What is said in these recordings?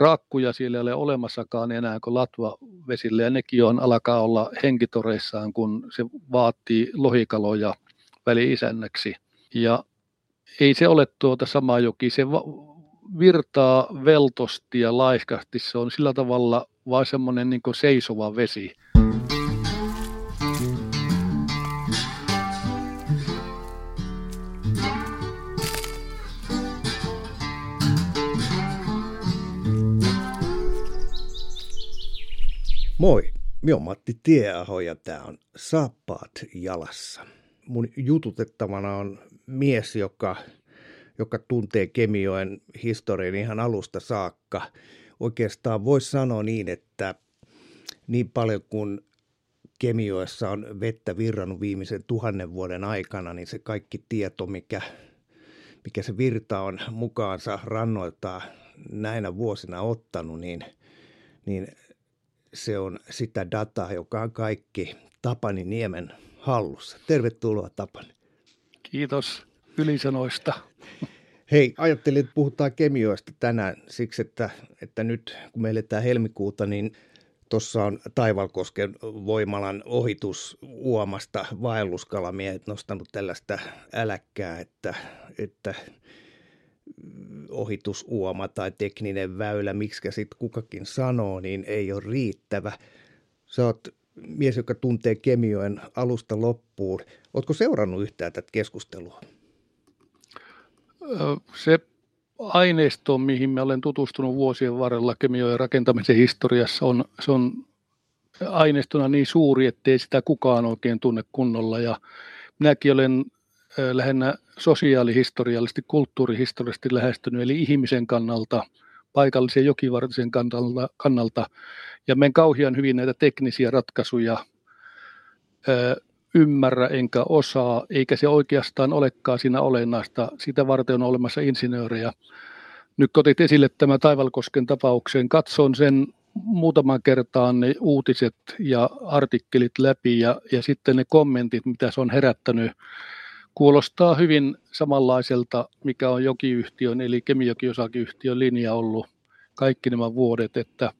raakkuja siellä ei ole olemassakaan enää kuin vesille ja nekin on, alkaa olla henkitoreissaan, kun se vaatii lohikaloja väli-isännäksi. Ja ei se ole tuota sama joki, se virtaa veltosti ja laiskasti, se on sillä tavalla vaan semmoinen niin seisova vesi. Moi, minä olen Matti Tieaho ja tämä on Saappaat jalassa. Mun jututettavana on mies, joka, joka tuntee Kemioen historian ihan alusta saakka. Oikeastaan voisi sanoa niin, että niin paljon kuin Kemioessa on vettä virrannut viimeisen tuhannen vuoden aikana, niin se kaikki tieto, mikä, mikä se virta on mukaansa rannoilta näinä vuosina ottanut, niin, niin se on sitä dataa, joka on kaikki Tapani Niemen hallussa. Tervetuloa Tapani. Kiitos ylisanoista. Hei, ajattelin, että puhutaan kemioista tänään siksi, että, että nyt kun me eletään helmikuuta, niin tuossa on Taivalkosken voimalan ohitus uomasta vaelluskalamiehet nostanut tällaista äläkkää, että, että ohitusuoma tai tekninen väylä, miksi sitten kukakin sanoo, niin ei ole riittävä. Sä oot mies, joka tuntee kemioen alusta loppuun. Oletko seurannut yhtään tätä keskustelua? Se aineisto, mihin mä olen tutustunut vuosien varrella kemioen rakentamisen historiassa, on, se on aineistona niin suuri, ettei sitä kukaan oikein tunne kunnolla. Ja minäkin olen lähinnä sosiaalihistoriallisesti, kulttuurihistoriallisesti lähestynyt, eli ihmisen kannalta, paikallisen jokivartisen kannalta, kannalta. Ja men kauhean hyvin näitä teknisiä ratkaisuja ö, ymmärrä enkä osaa, eikä se oikeastaan olekaan siinä olennaista. Sitä varten on olemassa insinöörejä. Nyt otit esille tämä Taivalkosken tapauksen. Katson sen muutaman kertaan ne uutiset ja artikkelit läpi ja, ja sitten ne kommentit, mitä se on herättänyt Kuulostaa hyvin samanlaiselta, mikä on jokiyhtiön eli Kemijoki-osakeyhtiön linja ollut kaikki nämä vuodet, että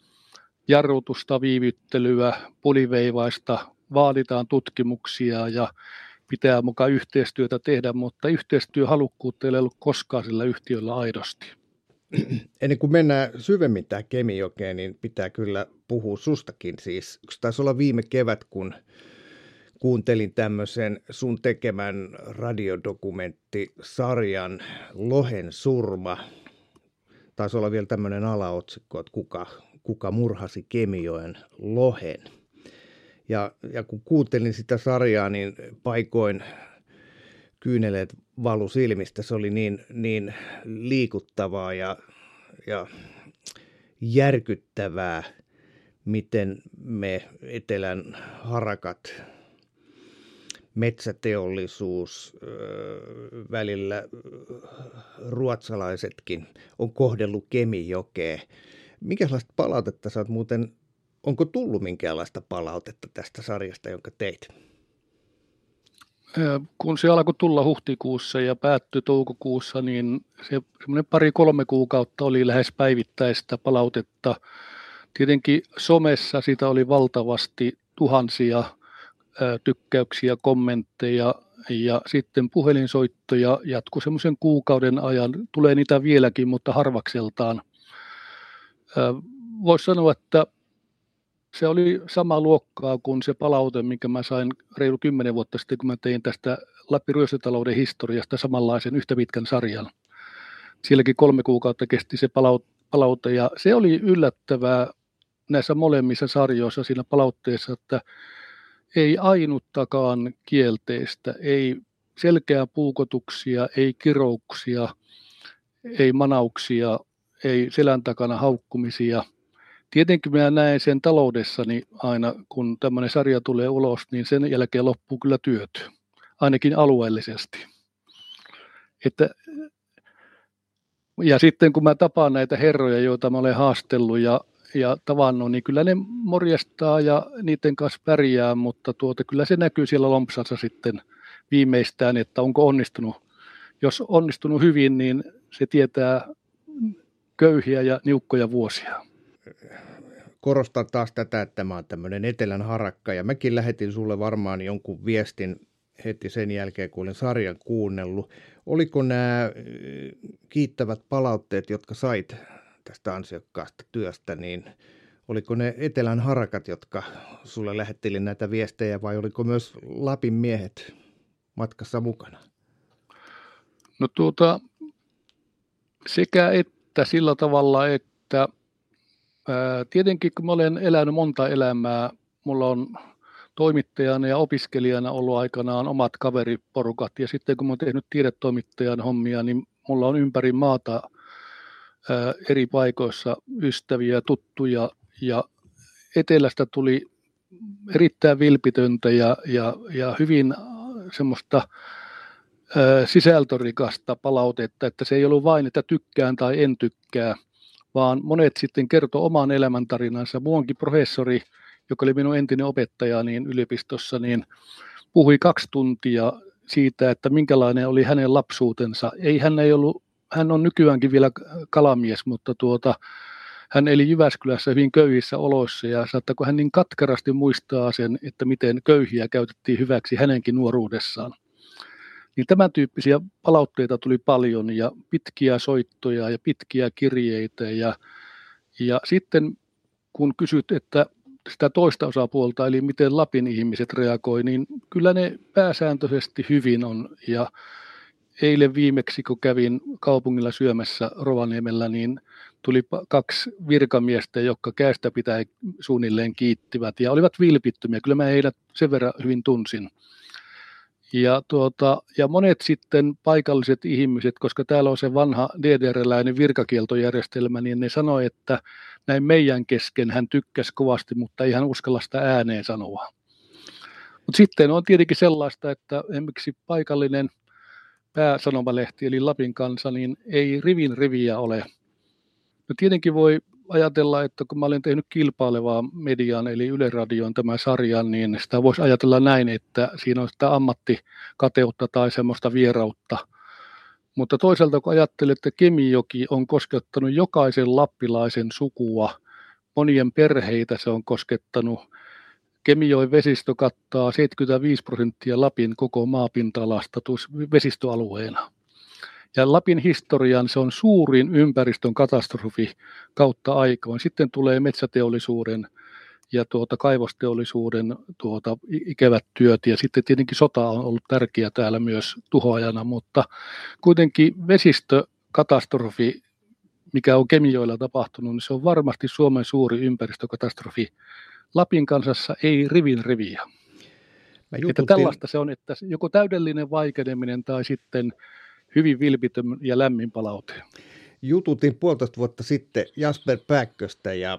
jarrutusta, viivyttelyä, puliveivaista, vaaditaan tutkimuksia ja pitää mukaan yhteistyötä tehdä, mutta yhteistyöhalukkuutta ei ollut koskaan sillä yhtiöllä aidosti. Ennen kuin mennään syvemmin tähän Kemijokeen, niin pitää kyllä puhua sustakin. Siis taisi olla viime kevät, kun kuuntelin tämmöisen sun tekemän radiodokumenttisarjan Lohen surma. Taisi olla vielä tämmöinen alaotsikko, että kuka, kuka murhasi Kemioen lohen. Ja, ja kun kuuntelin sitä sarjaa, niin paikoin kyyneleet valu silmistä. Se oli niin, niin liikuttavaa ja, ja järkyttävää, miten me etelän harakat metsäteollisuus, välillä ruotsalaisetkin on kohdellut Kemijokea. Minkälaista palautetta oot muuten, onko tullut minkäänlaista palautetta tästä sarjasta, jonka teit? Kun se alkoi tulla huhtikuussa ja päättyi toukokuussa, niin se semmoinen pari-kolme kuukautta oli lähes päivittäistä palautetta. Tietenkin somessa sitä oli valtavasti tuhansia tykkäyksiä, kommentteja ja sitten puhelinsoittoja jatkuu semmoisen kuukauden ajan. Tulee niitä vieläkin, mutta harvakseltaan. Voisi sanoa, että se oli sama luokkaa kuin se palaute, minkä mä sain reilu kymmenen vuotta sitten, kun mä tein tästä Lappi ryöstötalouden historiasta samanlaisen yhtä pitkän sarjan. Sielläkin kolme kuukautta kesti se palaute ja se oli yllättävää näissä molemmissa sarjoissa siinä palautteessa, että ei ainuttakaan kielteistä, ei selkeää puukotuksia, ei kirouksia, ei manauksia, ei selän takana haukkumisia. Tietenkin minä näen sen taloudessani aina, kun tämmöinen sarja tulee ulos, niin sen jälkeen loppuu kyllä työt, ainakin alueellisesti. Että, ja sitten kun mä tapaan näitä herroja, joita mä olen haastellut ja ja tavannut, niin kyllä ne morjestaa ja niiden kanssa pärjää, mutta tuota, kyllä se näkyy siellä lompsassa sitten viimeistään, että onko onnistunut. Jos onnistunut hyvin, niin se tietää köyhiä ja niukkoja vuosia. Korostan taas tätä, että mä oon tämmöinen etelän harakka ja mäkin lähetin sulle varmaan jonkun viestin heti sen jälkeen, kun olin sarjan kuunnellut. Oliko nämä kiittävät palautteet, jotka sait tästä ansiokkaasta työstä, niin oliko ne etelän harakat, jotka sulle lähetteli näitä viestejä vai oliko myös Lapin miehet matkassa mukana? No tuota, sekä että sillä tavalla, että ää, tietenkin kun mä olen elänyt monta elämää, mulla on toimittajana ja opiskelijana ollut aikanaan omat kaveriporukat ja sitten kun mä oon tehnyt tiedetoimittajan hommia, niin mulla on ympäri maata ää, eri paikoissa ystäviä, tuttuja ja etelästä tuli erittäin vilpitöntä ja, ja, ja hyvin semmoista sisältörikasta palautetta, että se ei ollut vain, että tykkään tai en tykkää, vaan monet sitten kertoi oman elämäntarinansa. Muunkin professori, joka oli minun entinen opettaja niin yliopistossa, niin puhui kaksi tuntia siitä, että minkälainen oli hänen lapsuutensa. Ei hän ei ollut, hän on nykyäänkin vielä kalamies, mutta tuota, hän eli Jyväskylässä hyvin köyhissä oloissa ja saattako hän niin katkerasti muistaa sen, että miten köyhiä käytettiin hyväksi hänenkin nuoruudessaan. Niin tämän tyyppisiä palautteita tuli paljon ja pitkiä soittoja ja pitkiä kirjeitä ja, ja sitten kun kysyt, että sitä toista osapuolta, eli miten Lapin ihmiset reagoi, niin kyllä ne pääsääntöisesti hyvin on. Ja eilen viimeksi, kun kävin kaupungilla syömässä Rovaniemellä, niin tuli kaksi virkamiestä, jotka käestä pitää suunnilleen kiittivät ja olivat vilpittömiä. Kyllä mä heidät sen verran hyvin tunsin. Ja, tuota, ja monet sitten paikalliset ihmiset, koska täällä on se vanha DDR-läinen virkakieltojärjestelmä, niin ne sanoi, että näin meidän kesken hän tykkäsi kovasti, mutta ei hän uskalla sitä ääneen sanoa. Mutta sitten on tietenkin sellaista, että esimerkiksi paikallinen pääsanomalehti, eli Lapin kansa, niin ei rivin riviä ole. No tietenkin voi ajatella, että kun mä olen tehnyt kilpailevaa median, eli Yle Radion tämä sarjan, niin sitä voisi ajatella näin, että siinä on sitä ammattikateutta tai semmoista vierautta. Mutta toisaalta kun ajattelee, että Kemijoki on koskettanut jokaisen lappilaisen sukua, monien perheitä se on koskettanut. Kemijoen vesistö kattaa 75 prosenttia Lapin koko maapinta-alasta vesistöalueena. Ja Lapin historian se on suurin ympäristön katastrofi kautta aikoin. Sitten tulee metsäteollisuuden ja tuota, kaivosteollisuuden tuota, ikävät työt ja sitten tietenkin sota on ollut tärkeä täällä myös tuhoajana, mutta kuitenkin vesistökatastrofi, mikä on Kemioilla tapahtunut, niin se on varmasti Suomen suuri ympäristökatastrofi. Lapin kansassa ei rivin riviä. Että tällaista se on, että joko täydellinen vaikeneminen tai sitten hyvin vilpitön ja lämmin palaute. Jututin puolitoista vuotta sitten Jasper Päkköstä ja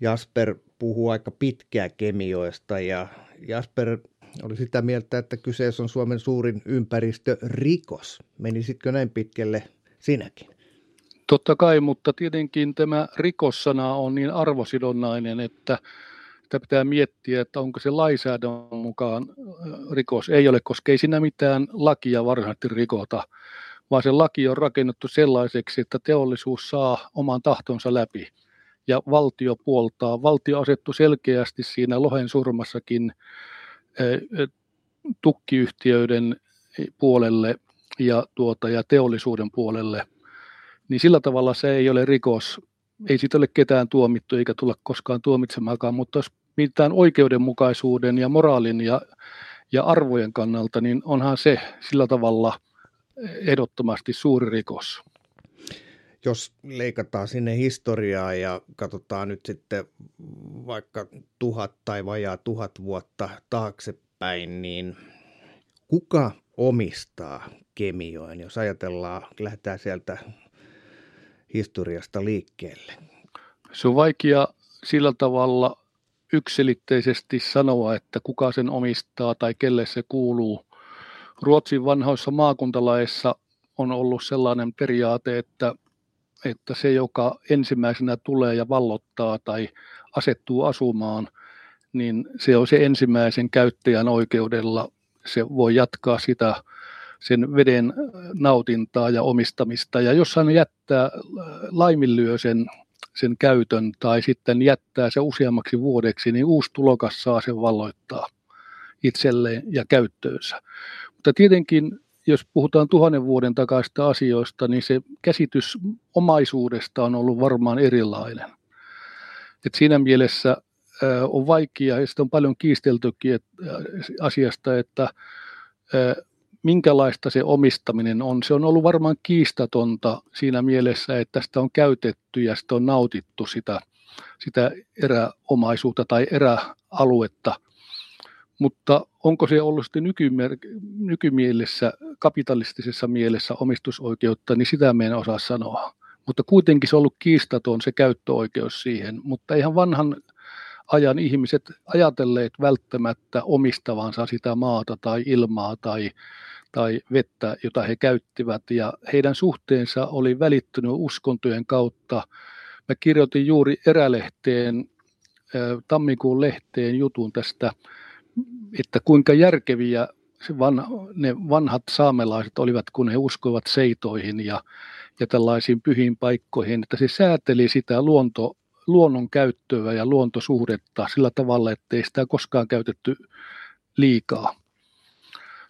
Jasper puhuu aika pitkää kemioista ja Jasper oli sitä mieltä, että kyseessä on Suomen suurin ympäristörikos. Menisitkö näin pitkälle sinäkin? Totta kai, mutta tietenkin tämä rikossana on niin arvosidonnainen, että sitä pitää miettiä, että onko se lainsäädännön mukaan rikos. Ei ole, koska ei siinä mitään lakia varsinaisesti rikota vaan se laki on rakennettu sellaiseksi, että teollisuus saa oman tahtonsa läpi ja valtio puoltaa. Valtio asettu selkeästi siinä lohen surmassakin tukkiyhtiöiden puolelle ja, tuota, ja teollisuuden puolelle, niin sillä tavalla se ei ole rikos. Ei siitä ole ketään tuomittu eikä tulla koskaan tuomitsemaankaan, mutta jos mitään oikeudenmukaisuuden ja moraalin ja, ja arvojen kannalta, niin onhan se sillä tavalla – ehdottomasti suuri rikos. Jos leikataan sinne historiaa ja katsotaan nyt sitten vaikka tuhat tai vajaa tuhat vuotta taaksepäin, niin kuka omistaa Kemioen, jos ajatellaan, lähdetään sieltä historiasta liikkeelle? Se on vaikea sillä tavalla yksilitteisesti sanoa, että kuka sen omistaa tai kelle se kuuluu. Ruotsin vanhoissa maakuntalaissa on ollut sellainen periaate, että, että se, joka ensimmäisenä tulee ja vallottaa tai asettuu asumaan, niin se on se ensimmäisen käyttäjän oikeudella. Se voi jatkaa sitä sen veden nautintaa ja omistamista. Ja jos hän jättää laiminlyö sen, sen käytön tai sitten jättää se useammaksi vuodeksi, niin uusi tulokas saa sen valloittaa itselleen ja käyttöönsä. Mutta tietenkin, jos puhutaan tuhannen vuoden takaista asioista, niin se käsitys omaisuudesta on ollut varmaan erilainen. Et siinä mielessä on vaikea, ja on paljon kiisteltykin asiasta, että minkälaista se omistaminen on. Se on ollut varmaan kiistatonta siinä mielessä, että sitä on käytetty ja sitä on nautittu sitä, sitä eräomaisuutta tai eräaluetta. Mutta onko se ollut sitten nykymer- nykymielessä, kapitalistisessa mielessä omistusoikeutta, niin sitä me en osaa sanoa. Mutta kuitenkin se on ollut kiistaton se käyttöoikeus siihen, mutta ihan vanhan ajan ihmiset ajatelleet välttämättä omistavansa sitä maata tai ilmaa tai, tai vettä, jota he käyttivät. Ja heidän suhteensa oli välittynyt uskontojen kautta. Mä kirjoitin juuri erälehteen, tammikuun lehteen jutun tästä, että kuinka järkeviä ne vanhat saamelaiset olivat, kun he uskoivat seitoihin ja, ja tällaisiin pyhiin paikkoihin, että se sääteli sitä luonto, luonnon käyttöä ja luontosuhdetta sillä tavalla, ettei sitä koskaan käytetty liikaa.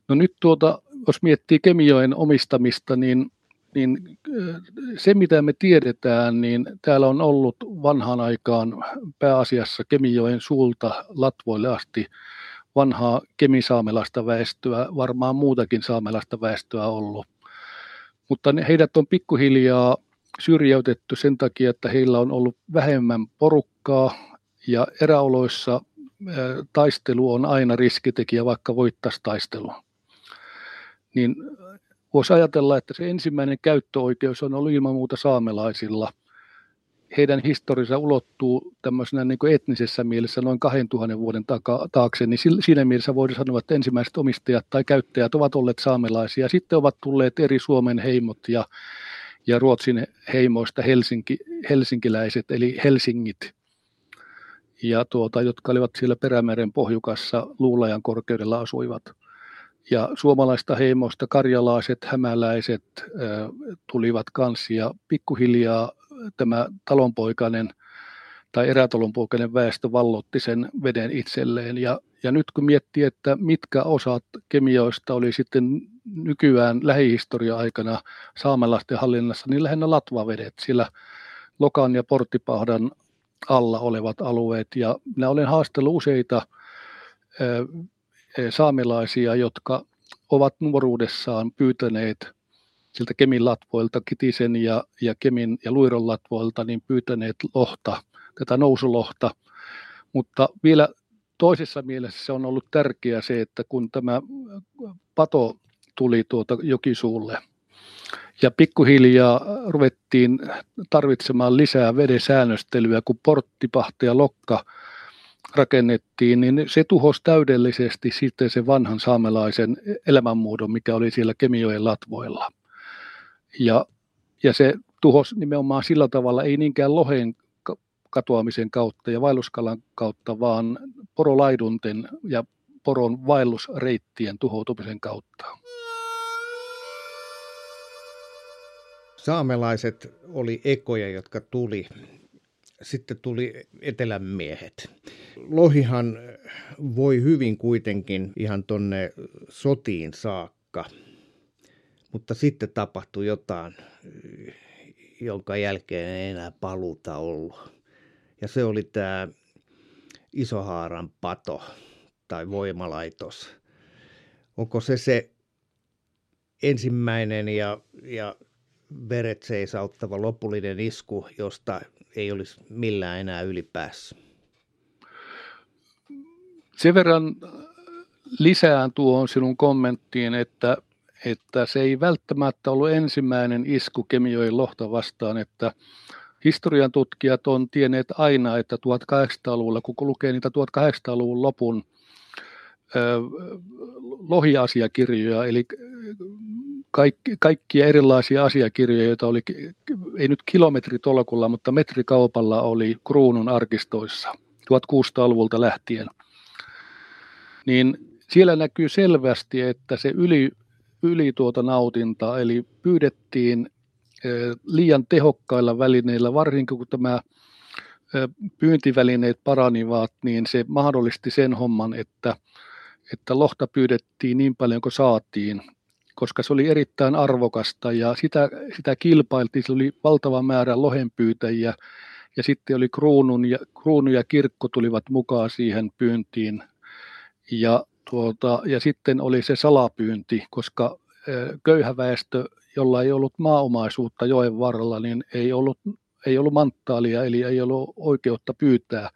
No nyt tuota, jos miettii kemioiden omistamista, niin, niin äh, se mitä me tiedetään, niin täällä on ollut vanhaan aikaan pääasiassa kemioiden suulta Latvoille asti vanhaa kemisaamelaista väestöä, varmaan muutakin saamelaista väestöä ollut. Mutta heidät on pikkuhiljaa syrjäytetty sen takia, että heillä on ollut vähemmän porukkaa ja eräoloissa taistelu on aina riskitekijä, vaikka voittaisi taistelu. Niin voisi ajatella, että se ensimmäinen käyttöoikeus on ollut ilman muuta saamelaisilla – heidän historiansa ulottuu tämmöisenä niin kuin etnisessä mielessä noin 2000 vuoden taakse, niin siinä mielessä voidaan sanoa, että ensimmäiset omistajat tai käyttäjät ovat olleet saamelaisia. Sitten ovat tulleet eri Suomen heimot ja, ja Ruotsin heimoista Helsinki, helsinkiläiset, eli Helsingit, ja tuota, jotka olivat siellä Perämeren pohjukassa Luulajan korkeudella asuivat. Ja suomalaista heimoista karjalaiset, hämäläiset tulivat kanssa ja pikkuhiljaa tämä talonpoikainen tai erätalonpoikainen väestö vallotti sen veden itselleen. Ja, ja nyt kun miettii, että mitkä osat kemioista oli sitten nykyään lähihistoria-aikana saamelaisten hallinnassa, niin lähinnä latvavedet, sillä Lokan ja Porttipahdan alla olevat alueet. Ja minä olen haastellut useita saamelaisia, jotka ovat nuoruudessaan pyytäneet siltä Kemin latvoilta, Kitisen ja, ja Kemin ja Luiron latvoilta, niin pyytäneet lohta, tätä nousulohta. Mutta vielä toisessa mielessä se on ollut tärkeää se, että kun tämä pato tuli tuota jokisuulle ja pikkuhiljaa ruvettiin tarvitsemaan lisää veden säännöstelyä, kun porttipahti ja lokka rakennettiin, niin se tuhosi täydellisesti sitten se vanhan saamelaisen elämänmuodon, mikä oli siellä Kemijoen latvoilla. Ja, ja se tuhos nimenomaan sillä tavalla, ei niinkään lohen katoamisen kautta ja vaelluskalan kautta, vaan porolaidunten ja poron vaellusreittien tuhoutumisen kautta. Saamelaiset oli ekoja, jotka tuli. Sitten tuli etelämiehet. Lohihan voi hyvin kuitenkin ihan tonne sotiin saakka mutta sitten tapahtui jotain, jonka jälkeen ei enää paluta ollut. Ja se oli tämä Isohaaran pato tai voimalaitos. Onko se se ensimmäinen ja, ja veret seisauttava lopullinen isku, josta ei olisi millään enää ylipäässä? Sen verran lisään tuohon sinun kommenttiin, että että se ei välttämättä ollut ensimmäinen isku Kemijoen lohta vastaan, että historian tutkijat on tienneet aina, että 1800-luvulla, kun lukee niitä 1800-luvun lopun lohiasiakirjoja, eli kaikki, kaikkia erilaisia asiakirjoja, joita oli, ei nyt kilometritolkulla, mutta metrikaupalla oli kruunun arkistoissa 1600-luvulta lähtien, niin siellä näkyy selvästi, että se yli yli tuota nautintaa, eli pyydettiin liian tehokkailla välineillä, varsinkin kun tämä pyyntivälineet paranivat, niin se mahdollisti sen homman, että, että lohta pyydettiin niin paljon kuin saatiin, koska se oli erittäin arvokasta ja sitä, sitä kilpailtiin, se oli valtava määrä lohenpyytäjiä ja sitten oli kruunun ja, kruunu ja kirkko tulivat mukaan siihen pyyntiin ja, tuota, ja sitten oli se salapyynti, koska köyhä väestö, jolla ei ollut maaomaisuutta joen varrella, niin ei ollut, ei ollut manttaalia, eli ei ollut oikeutta pyytää,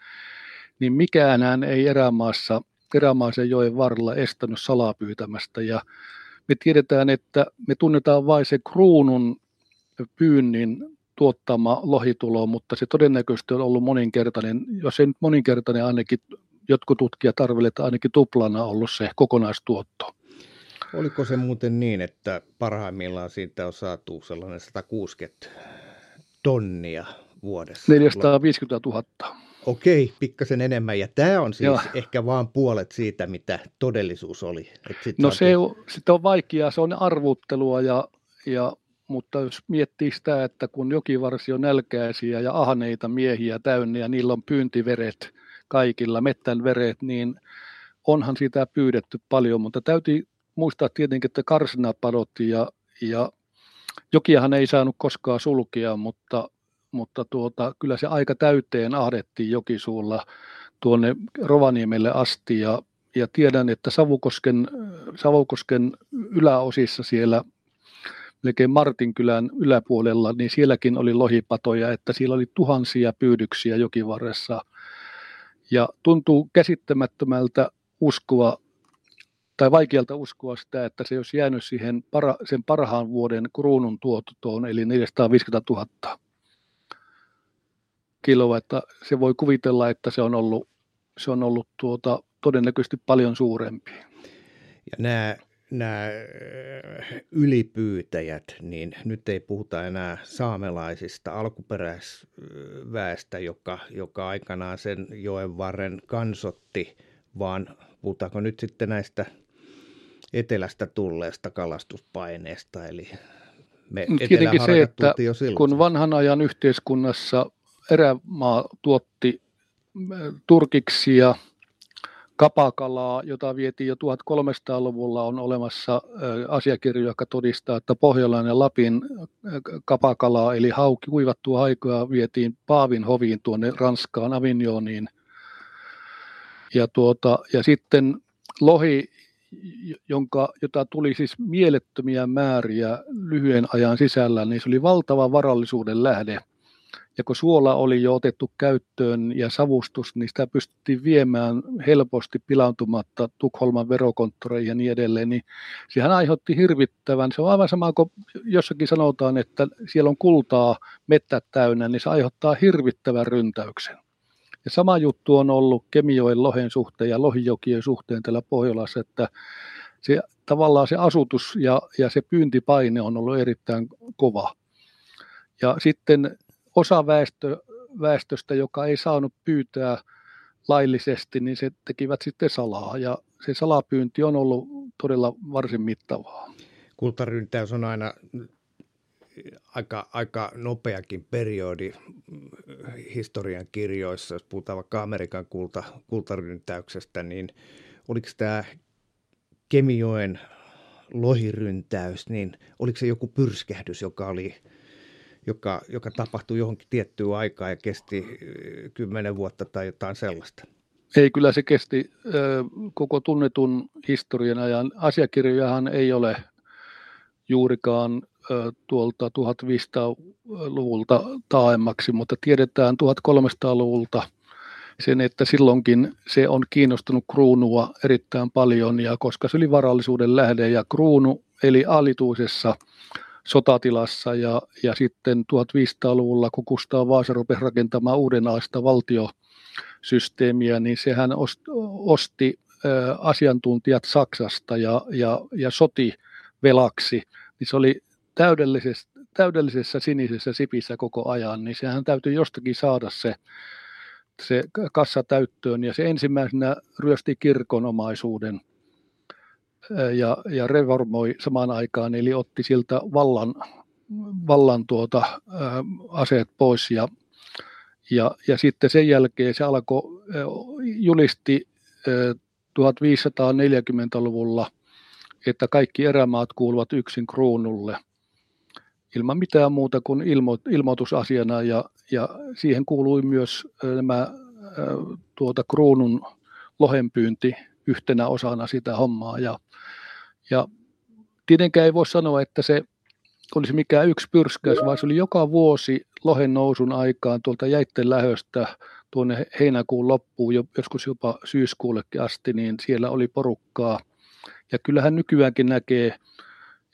niin mikään ei erämaassa, erämaisen joen varrella estänyt salapyytämästä. Ja me tiedetään, että me tunnetaan vain se kruunun pyynnin tuottama lohitulo, mutta se todennäköisesti on ollut moninkertainen, jos ei nyt moninkertainen ainakin, jotkut tutkijat arvelevat, että ainakin tuplana ollut se kokonaistuotto. Oliko se muuten niin, että parhaimmillaan siitä on saatu sellainen 160 tonnia vuodessa? 450 000. Okei, pikkasen enemmän. Ja tämä on siis Joo. ehkä vain puolet siitä, mitä todellisuus oli. sit no se on, sit on vaikeaa, se on arvuttelua, ja, ja, mutta jos miettii sitä, että kun jokivarsi on nälkäisiä ja ahneita miehiä täynnä ja niillä on pyyntiveret kaikilla, mettän veret, niin onhan sitä pyydetty paljon, mutta täytyy muistaa tietenkin, että karsina padotti ja, ja jokiahan ei saanut koskaan sulkea, mutta, mutta tuota, kyllä se aika täyteen ahdettiin jokisuulla tuonne Rovaniemelle asti ja, ja tiedän, että Savukosken, Savukosken yläosissa siellä melkein Martinkylän yläpuolella, niin sielläkin oli lohipatoja, että siellä oli tuhansia pyydyksiä jokivarressa. Ja tuntuu käsittämättömältä uskoa tai vaikealta uskoa sitä, että se olisi jäänyt siihen para, sen parhaan vuoden kruunun tuototoon, eli 450 000 kiloa, että se voi kuvitella, että se on ollut, se on ollut tuota, todennäköisesti paljon suurempi. Ja nämä, nämä ylipyytäjät, niin nyt ei puhuta enää saamelaisista alkuperäisväestä, joka, joka aikanaan sen joen varren kansotti, vaan puhutaanko nyt sitten näistä etelästä tulleesta kalastuspaineesta, eli me Tietenkin se, että kun vanhan ajan yhteiskunnassa erämaa tuotti äh, turkiksia, kapakalaa, jota vietiin jo 1300-luvulla, on olemassa äh, asiakirjoja, jotka todistaa, että Pohjolan ja Lapin äh, kapakalaa, eli hauki kuivattua aikaa, vietiin Paavin hoviin tuonne Ranskaan, Avignoniin. Ja, tuota, ja sitten lohi jonka, jota tuli siis mielettömiä määriä lyhyen ajan sisällä, niin se oli valtava varallisuuden lähde. Ja kun suola oli jo otettu käyttöön ja savustus, niin sitä pystyttiin viemään helposti pilaantumatta Tukholman verokonttoreihin ja niin edelleen, niin sehän aiheutti hirvittävän, se on aivan sama kuin jossakin sanotaan, että siellä on kultaa mettät täynnä, niin se aiheuttaa hirvittävän ryntäyksen. Ja sama juttu on ollut Kemijoen lohen suhteen ja lohijokien suhteen täällä Pohjolassa, että se, tavallaan se asutus ja, ja se pyyntipaine on ollut erittäin kova. Ja sitten osa väestö, väestöstä, joka ei saanut pyytää laillisesti, niin se tekivät sitten salaa. Ja se salapyynti on ollut todella varsin mittavaa. Kultaryntäys on aina aika, aika nopeakin periodi historian kirjoissa, jos puhutaan vaikka Amerikan kulta, kultaryntäyksestä, niin oliko tämä Kemijoen lohiryntäys, niin oliko se joku pyrskähdys, joka, oli, joka, joka tapahtui johonkin tiettyyn aikaan ja kesti kymmenen vuotta tai jotain sellaista? Ei, kyllä se kesti koko tunnetun historian ajan. Asiakirjojahan ei ole juurikaan tuolta 1500-luvulta taaemmaksi, mutta tiedetään 1300-luvulta sen, että silloinkin se on kiinnostunut kruunua erittäin paljon, ja koska se oli varallisuuden lähde, ja kruunu eli alituisessa sotatilassa, ja, ja sitten 1500-luvulla, kun Kustaa Vaasa rupesi rakentamaan uudenlaista valtiosysteemiä, niin sehän osti asiantuntijat Saksasta ja, ja, ja soti velaksi, niin se oli täydellisessä, täydellisessä sinisessä sipissä koko ajan, niin sehän täytyy jostakin saada se, se kassa täyttöön. Ja se ensimmäisenä ryösti kirkon omaisuuden ja, ja reformoi samaan aikaan, eli otti siltä vallan, vallan tuota, aseet pois ja, ja, ja sitten sen jälkeen se alkoi, julisti 1540-luvulla, että kaikki erämaat kuuluvat yksin kruunulle. Ilman mitään muuta kuin ilmo, ilmoitusasiana ja, ja siihen kuului myös nämä tuota kruunun lohenpyynti yhtenä osana sitä hommaa. Ja, ja tietenkään ei voi sanoa, että se olisi mikään yksi pyrskäys, vaan se oli joka vuosi lohen nousun aikaan tuolta jäitten lähöstä tuonne heinäkuun loppuun, joskus jopa syyskuullekin asti, niin siellä oli porukkaa. Ja kyllähän nykyäänkin näkee,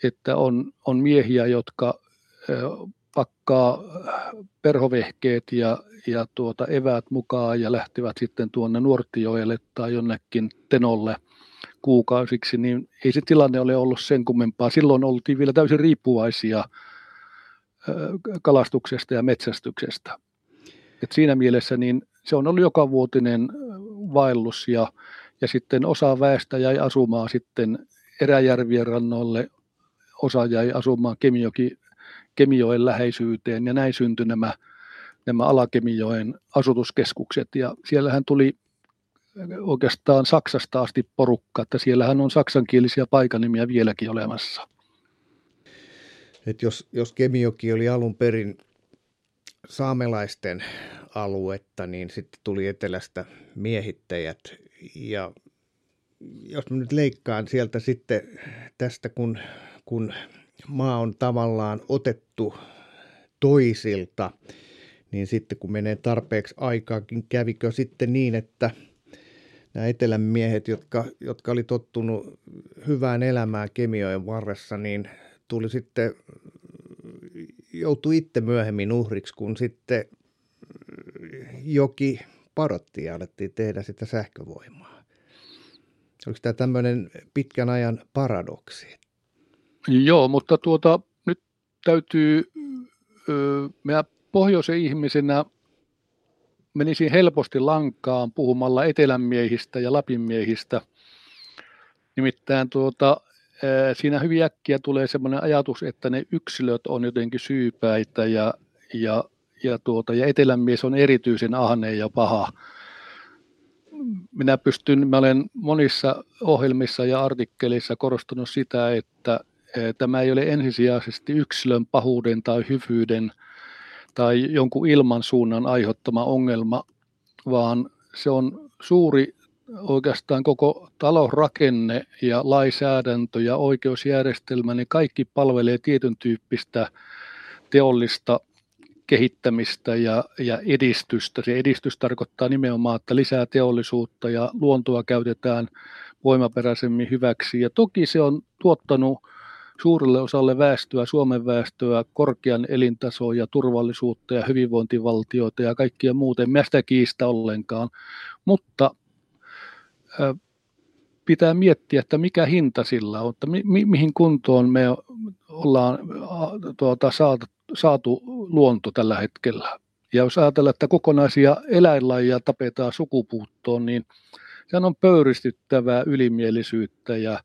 että on, on miehiä, jotka pakkaa perhovehkeet ja, ja tuota eväät mukaan ja lähtivät sitten tuonne Nuortioelle tai jonnekin Tenolle kuukausiksi, niin ei se tilanne ole ollut sen kummempaa. Silloin oltiin vielä täysin riippuvaisia kalastuksesta ja metsästyksestä. Et siinä mielessä niin se on ollut joka vuotinen vaellus ja, ja sitten osa väestä jäi asumaan sitten Eräjärvien rannoille, osa jäi asumaan Kemijoki Kemijoen läheisyyteen ja näin syntyi nämä, nämä Alakemijoen asutuskeskukset ja siellähän tuli oikeastaan Saksasta asti porukka, että siellähän on saksankielisiä paikanimiä vieläkin olemassa. Et jos, jos Kemijoki oli alun perin saamelaisten aluetta, niin sitten tuli etelästä miehittäjät ja jos mä nyt leikkaan sieltä sitten tästä, kun, kun maa on tavallaan otettu toisilta, niin sitten kun menee tarpeeksi aikaakin, kävikö sitten niin, että nämä etelän miehet, jotka, jotka oli tottunut hyvään elämään kemioiden varressa, niin tuli sitten, joutui itse myöhemmin uhriksi, kun sitten joki parotti ja alettiin tehdä sitä sähkövoimaa. Oliko tämä tämmöinen pitkän ajan paradoksi? Joo, mutta tuota, nyt täytyy, minä pohjoisen ihmisenä menisin helposti lankaan puhumalla etelänmiehistä ja lapinmiehistä. Nimittäin tuota, siinä hyvin äkkiä tulee sellainen ajatus, että ne yksilöt on jotenkin syypäitä ja, ja, ja, tuota, ja etelänmies on erityisen ahne ja paha. Minä pystyn, mä olen monissa ohjelmissa ja artikkelissa korostanut sitä, että tämä ei ole ensisijaisesti yksilön pahuuden tai hyvyyden tai jonkun ilmansuunnan aiheuttama ongelma, vaan se on suuri oikeastaan koko talousrakenne ja lainsäädäntö ja oikeusjärjestelmä, niin kaikki palvelee tietyn tyyppistä teollista kehittämistä ja, ja edistystä. Se edistys tarkoittaa nimenomaan, että lisää teollisuutta ja luontoa käytetään voimaperäisemmin hyväksi. Ja toki se on tuottanut suurelle osalle väestöä, Suomen väestöä, korkean elintason ja turvallisuutta ja hyvinvointivaltioita ja kaikkia muuten. Mä sitä kiistä ollenkaan, mutta pitää miettiä, että mikä hinta sillä on, että mi- mi- mihin kuntoon me ollaan tuota, saatu, saatu luonto tällä hetkellä. Ja jos ajatellaan, että kokonaisia eläinlajia tapetaan sukupuuttoon, niin se on pöyristyttävää ylimielisyyttä ja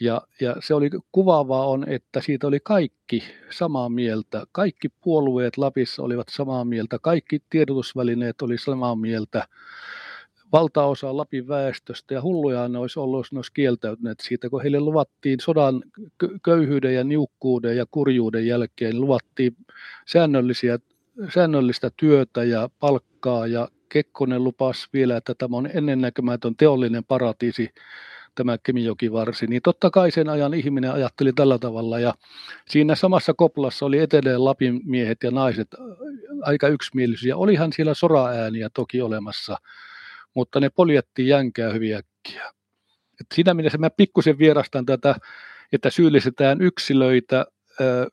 ja, ja se oli kuvaavaa on, että siitä oli kaikki samaa mieltä. Kaikki puolueet Lapissa olivat samaa mieltä, kaikki tiedotusvälineet oli samaa mieltä. Valtaosa Lapin väestöstä ja hulluja ne olisi ollut, jos ne olisi kieltäytyneet siitä, kun heille luvattiin sodan köyhyyden ja niukkuuden ja kurjuuden jälkeen, luvattiin säännöllisiä, säännöllistä työtä ja palkkaa ja Kekkonen lupasi vielä, että tämä on ennennäkemätön teollinen paratiisi tämä Kemijokivarsi, niin totta kai sen ajan ihminen ajatteli tällä tavalla ja siinä samassa koplassa oli etelän Lapin miehet ja naiset aika yksimielisiä. Olihan siellä soraääniä toki olemassa, mutta ne poljettiin jänkää hyvin äkkiä. Et siinä mielessä mä pikkusen vierastan tätä, että syyllistetään yksilöitä.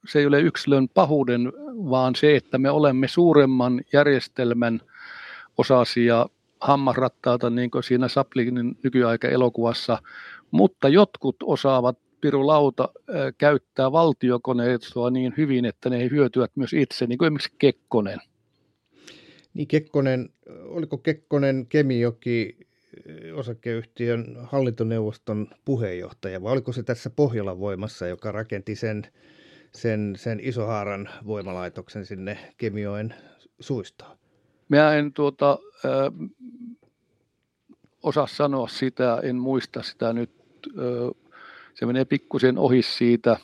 Se ei ole yksilön pahuuden, vaan se, että me olemme suuremman järjestelmän osasia hammasrattaata niin kuin siinä Saplinin nykyaika-elokuvassa, mutta jotkut osaavat Piru Lauta käyttää valtiokoneistoa niin hyvin, että ne hyötyvät myös itse, niin kuin esimerkiksi Kekkonen. Niin Kekkonen, oliko Kekkonen Kemijoki osakeyhtiön hallintoneuvoston puheenjohtaja, vai oliko se tässä Pohjolan voimassa, joka rakenti sen, sen, sen Isohaaran voimalaitoksen sinne Kemioen suistoon? Mä en tuota, äh, osaa sanoa sitä, en muista sitä nyt. Äh, se menee pikkusen ohi siitä.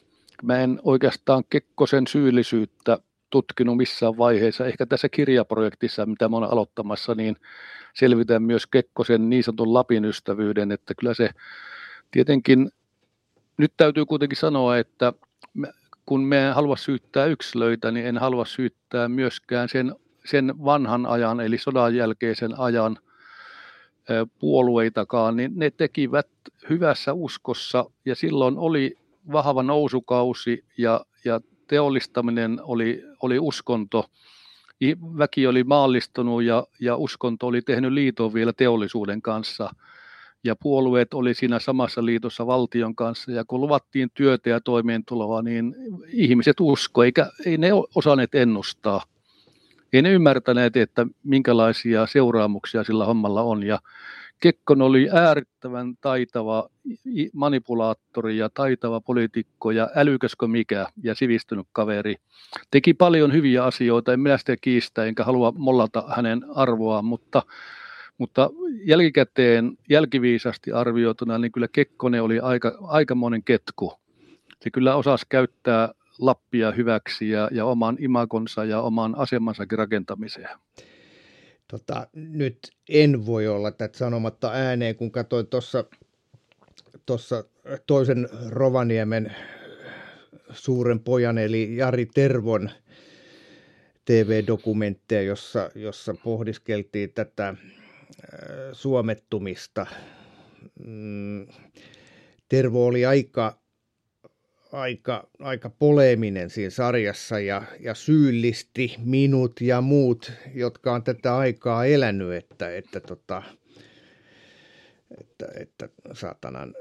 Mä en oikeastaan Kekkosen syyllisyyttä tutkinut missään vaiheessa. Ehkä tässä kirjaprojektissa, mitä mä olen aloittamassa, niin selvitän myös Kekkosen niin sanotun Lapin ystävyyden, että kyllä se tietenkin, nyt täytyy kuitenkin sanoa, että kun me en halua syyttää yksilöitä, niin en halua syyttää myöskään sen, sen vanhan ajan, eli sodan jälkeisen ajan puolueitakaan, niin ne tekivät hyvässä uskossa ja silloin oli vahva nousukausi ja, ja teollistaminen oli, oli uskonto. Väki oli maallistunut ja, ja uskonto oli tehnyt liiton vielä teollisuuden kanssa. Ja puolueet oli siinä samassa liitossa valtion kanssa. Ja kun luvattiin työtä ja toimeentuloa, niin ihmiset usko, eikä ei ne osanneet ennustaa. Ei ne ymmärtäneet, että minkälaisia seuraamuksia sillä hommalla on. Ja Kekkon oli äärittävän taitava manipulaattori ja taitava poliitikko ja älykäskö mikä ja sivistynyt kaveri. Teki paljon hyviä asioita, en minä sitä kiistä enkä halua mollata hänen arvoaan, mutta, mutta jälkikäteen jälkiviisasti arvioituna, niin kyllä Kekkonen oli aika, aikamoinen ketku. Se kyllä osasi käyttää Lappia hyväksi ja, ja oman imakonsa ja oman asemansakin rakentamiseen. Tota, nyt en voi olla tätä sanomatta ääneen, kun katsoin tuossa tossa toisen Rovaniemen suuren pojan, eli Jari Tervon TV-dokumentteja, jossa, jossa pohdiskeltiin tätä äh, suomettumista. Mm, Tervo oli aika aika, aika poleeminen siinä sarjassa ja, ja syyllisti minut ja muut, jotka on tätä aikaa elänyt, että, että, tota, että, että saatanan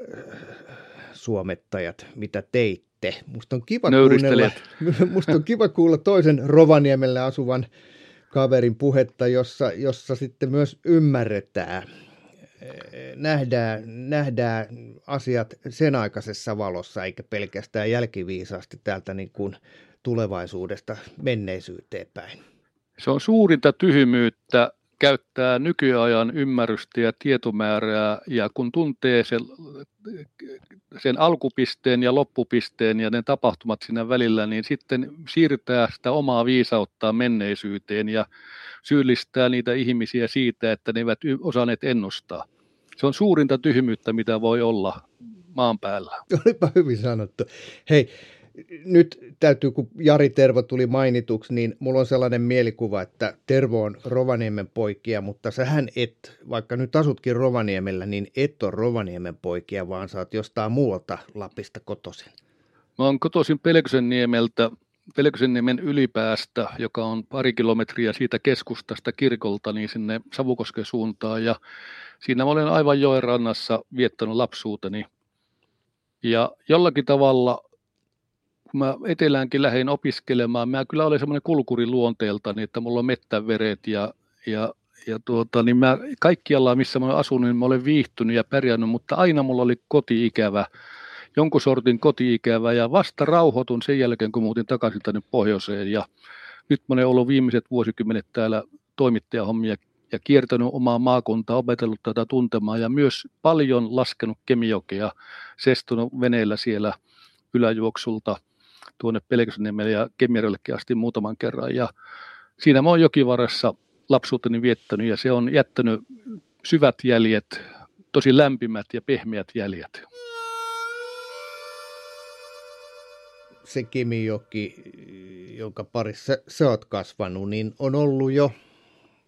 suomettajat, mitä teitte. Musta on kiva, kuunnella, musta on kiva kuulla toisen Rovaniemelle asuvan kaverin puhetta, jossa, jossa sitten myös ymmärretään – nähdään, nähdään asiat sen aikaisessa valossa, eikä pelkästään jälkiviisaasti täältä niin kuin tulevaisuudesta menneisyyteen päin. Se on suurinta tyhmyyttä käyttää nykyajan ymmärrystä ja tietomäärää, ja kun tuntee sen, sen alkupisteen ja loppupisteen ja ne tapahtumat siinä välillä, niin sitten siirtää sitä omaa viisauttaa menneisyyteen ja syyllistää niitä ihmisiä siitä, että ne eivät osanneet ennustaa. Se on suurinta tyhmyyttä, mitä voi olla maan päällä. Olipa hyvin sanottu. Hei, nyt täytyy, kun Jari Tervo tuli mainituksi, niin mulla on sellainen mielikuva, että Tervo on Rovaniemen poikia, mutta sähän et, vaikka nyt asutkin Rovaniemellä, niin et ole Rovaniemen poikia, vaan oot jostain muualta Lapista kotoisin. Mä oon kotoisin Pelksenniemeltä, Pelksenniemen ylipäästä, joka on pari kilometriä siitä keskustasta kirkolta, niin sinne Savukosken suuntaan. Ja siinä mä olen aivan joen rannassa viettänyt lapsuuteni. Ja jollakin tavalla, kun mä eteläänkin lähdin opiskelemaan, mä kyllä olen semmoinen kulkuri luonteeltani, että mulla on mettäveret ja, ja, ja tuota, niin mä kaikkialla, missä mä olen asunut, niin mä olen viihtynyt ja pärjännyt, mutta aina mulla oli koti-ikävä, jonkun sortin koti-ikävä ja vasta rauhoitun sen jälkeen, kun muutin takaisin tänne pohjoiseen ja nyt mä olen ollut viimeiset vuosikymmenet täällä toimittajahommia ja kiertänyt omaa maakuntaa, opetellut tätä tuntemaan ja myös paljon laskenut kemiokea, sestunut veneellä siellä yläjuoksulta tuonne Pelkäsniemelle ja Kemijärvellekin asti muutaman kerran. Ja siinä mä oon jokivarassa lapsuuteni viettänyt ja se on jättänyt syvät jäljet, tosi lämpimät ja pehmeät jäljet. Se Kemijoki, jonka parissa sä oot kasvanut, niin on ollut jo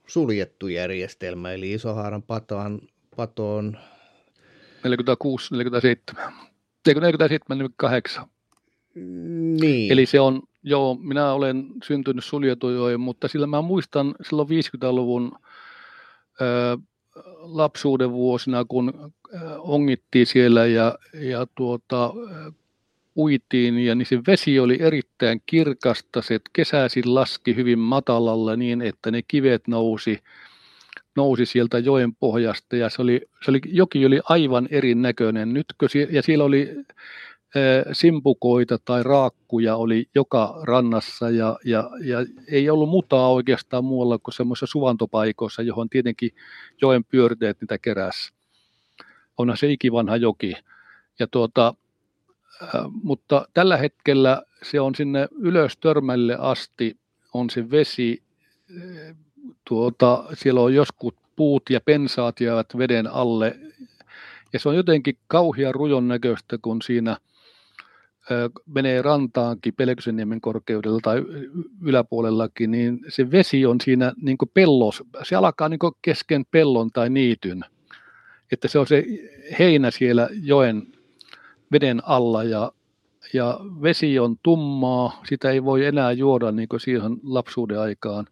suljettu järjestelmä, eli Isohaaran patoon, patoon 46, 47. Eikö 47, 48? Niin. Eli se on, joo, minä olen syntynyt suljetujoihin, mutta sillä mä muistan silloin 50-luvun ö, lapsuuden vuosina, kun ongittiin siellä ja, ja tuota, uitiin ja niin se vesi oli erittäin kirkasta, se kesäisin laski hyvin matalalla niin, että ne kivet nousi nousi sieltä joen pohjasta ja se oli, se oli, joki oli aivan erinäköinen. Nytkö, ja siellä oli simpukoita tai raakkuja oli joka rannassa ja, ja, ja ei ollut mutaa oikeastaan muualla kuin semmoisissa suvantopaikoissa, johon tietenkin joen pyörteet niitä keräs. Onhan se ikivanha joki. Ja tuota, mutta tällä hetkellä se on sinne ylös törmälle asti, on se vesi, tuota, siellä on joskus puut ja pensaat jäävät veden alle, ja se on jotenkin kauhia rujon näköistä, kun siinä – menee rantaankin Pelkysenniemen korkeudella tai yläpuolellakin, niin se vesi on siinä niin pellos, se alkaa niin kesken pellon tai niityn. Että se on se heinä siellä joen veden alla ja, ja vesi on tummaa, sitä ei voi enää juoda niin kuin siihen lapsuuden aikaan.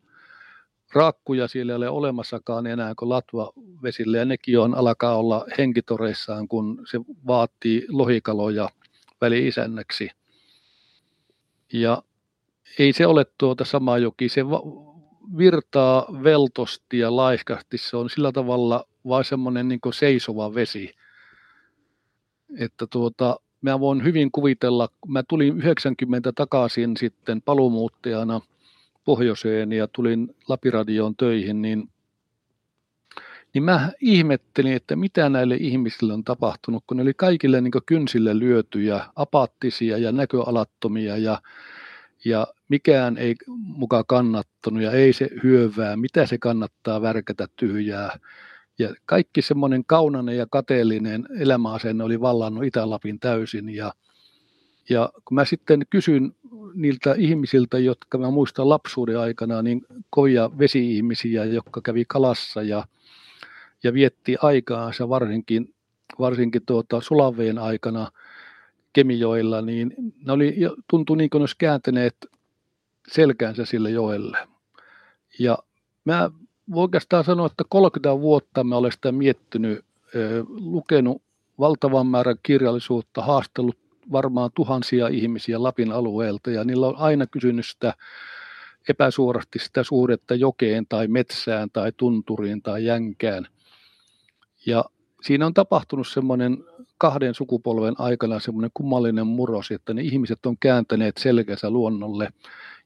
Raakkuja siellä ei ole olemassakaan enää kuin latva vesille ja nekin on, alkaa olla henkitoreissaan, kun se vaatii lohikaloja – väli-isännäksi. Ja ei se ole tuota sama joki, se virtaa veltosti ja laiskasti, se on sillä tavalla vain semmoinen niin seisova vesi. Että tuota, mä voin hyvin kuvitella, mä tulin 90 takaisin sitten paluumuuttajana pohjoiseen ja tulin Lapiradioon töihin, niin niin mä ihmettelin, että mitä näille ihmisille on tapahtunut, kun ne oli kaikille niin kynsille lyötyjä, apaattisia ja näköalattomia ja, ja mikään ei muka kannattanut ja ei se hyövää, mitä se kannattaa värkätä tyhjää. Ja kaikki semmoinen kaunainen ja kateellinen elämäasenne oli vallannut Itä-Lapin täysin ja, ja kun mä sitten kysyn niiltä ihmisiltä, jotka mä muistan lapsuuden aikana, niin kovia vesi-ihmisiä, jotka kävi kalassa ja ja vietti aikaansa varsinkin, varsinkin tuota Sulaveen aikana Kemijoilla, niin ne oli, tuntui niin kuin olisi kääntäneet selkäänsä sille joelle. Ja mä oikeastaan sanoa, että 30 vuotta mä olen sitä miettinyt, lukenut valtavan määrän kirjallisuutta, haastellut varmaan tuhansia ihmisiä Lapin alueelta ja niillä on aina kysynyt sitä epäsuorasti sitä suhdetta jokeen tai metsään tai tunturiin tai jänkään. Ja siinä on tapahtunut semmoinen kahden sukupolven aikana semmoinen kummallinen murros, että ne ihmiset on kääntäneet selkänsä luonnolle.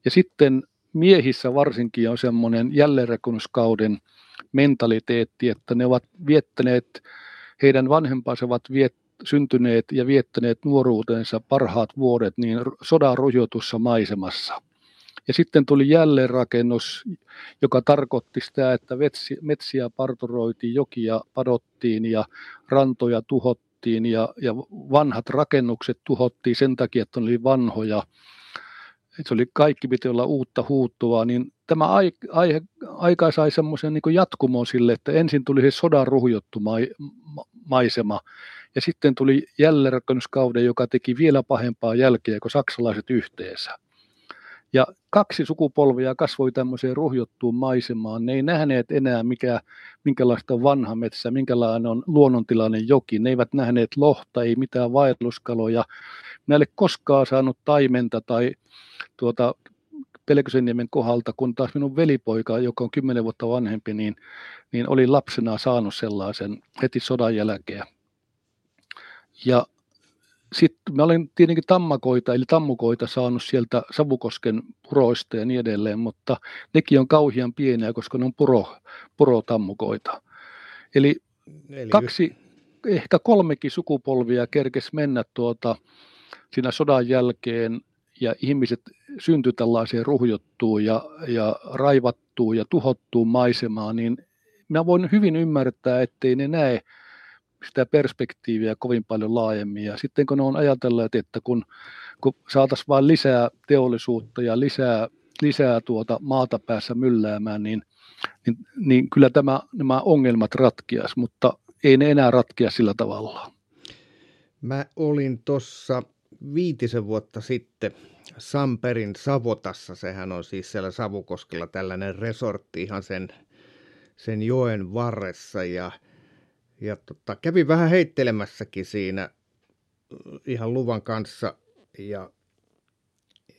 Ja sitten miehissä varsinkin on semmoinen jälleenrakennuskauden mentaliteetti, että ne ovat viettäneet, heidän vanhempansa ovat viet, syntyneet ja viettäneet nuoruutensa parhaat vuodet niin sodan rujotussa maisemassa. Ja sitten tuli jälleenrakennus, joka tarkoitti sitä, että metsiä parturoitiin, jokia padottiin ja rantoja tuhottiin ja, ja vanhat rakennukset tuhottiin sen takia, että ne oli vanhoja. Se oli kaikki piti olla uutta huuttuvaa, niin tämä aihe, aika sai semmoisen niin jatkumon sille, että ensin tuli se sodan ruhjottu maisema, ja sitten tuli jälleenrakennuskauden, joka teki vielä pahempaa jälkeä kuin saksalaiset yhteensä. Ja kaksi sukupolvia kasvoi tämmöiseen ruhjottuun maisemaan. Ne ei nähneet enää, mikä, minkälaista vanha metsä, minkälainen on luonnontilainen joki. Ne eivät nähneet lohta, ei mitään vaelluskaloja. Mä ei koskaan saanut taimenta tai tuota, Pelkösenniemen kohdalta, kun taas minun velipoika, joka on kymmenen vuotta vanhempi, niin, niin oli lapsena saanut sellaisen heti sodan jälkeen. Ja sitten mä olen tietenkin tammakoita, eli tammukoita saanut sieltä Savukosken puroista ja niin edelleen, mutta nekin on kauhian pieniä, koska ne on puro, purotammukoita. Eli, eli kaksi, ehkä kolmekin sukupolvia kerkes mennä tuota, siinä sodan jälkeen ja ihmiset syntyi tällaiseen ruhjottuun ja, ja raivattuun ja tuhottuun maisemaan, niin mä voin hyvin ymmärtää, ettei ne näe sitä perspektiiviä kovin paljon laajemmin. Ja sitten kun on ajatelleet, että kun, kun saataisiin vain lisää teollisuutta ja lisää, lisää tuota maata päässä mylläämään, niin, niin, niin kyllä tämä, nämä ongelmat ratkias, mutta ei ne enää ratkea sillä tavalla. Mä olin tuossa viitisen vuotta sitten Samperin Savotassa, sehän on siis siellä Savukoskella tällainen resortti ihan sen, sen joen varressa ja – ja tota, kävin vähän heittelemässäkin siinä ihan luvan kanssa ja,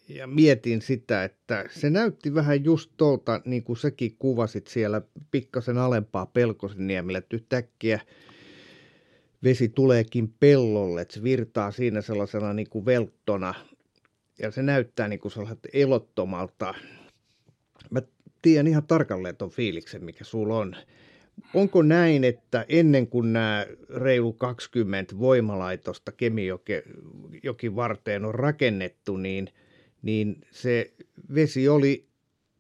ja mietin sitä, että se näytti vähän just tuolta, niin kuin säkin kuvasit siellä pikkasen alempaa Pelkosenniemellä, että yhtäkkiä vesi tuleekin pellolle, että se virtaa siinä sellaisena niin kuin velttona ja se näyttää niin kuin sellaiselta elottomalta. Mä tiedän ihan tarkalleen tuon fiiliksen, mikä sulla on. Onko näin, että ennen kuin nämä reilu 20 voimalaitosta Kemijoki varteen on rakennettu, niin, niin se vesi oli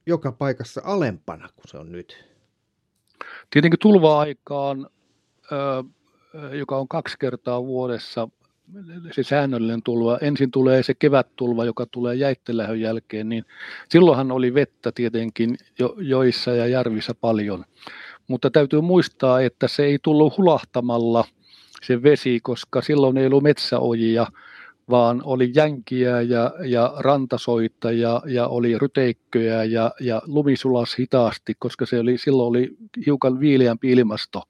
joka paikassa alempana kuin se on nyt? Tietenkin tulva-aikaan, joka on kaksi kertaa vuodessa, se säännöllinen tulva, ensin tulee se kevättulva, joka tulee jäittelähön jälkeen, niin silloinhan oli vettä tietenkin jo, joissa ja järvissä paljon. Mutta täytyy muistaa, että se ei tullut hulahtamalla se vesi, koska silloin ei ollut metsäojia, vaan oli jänkiä ja, ja rantasoita ja, ja oli ryteikköjä ja, ja lumi sulas hitaasti, koska se oli, silloin oli hiukan viileämpi ilmasto.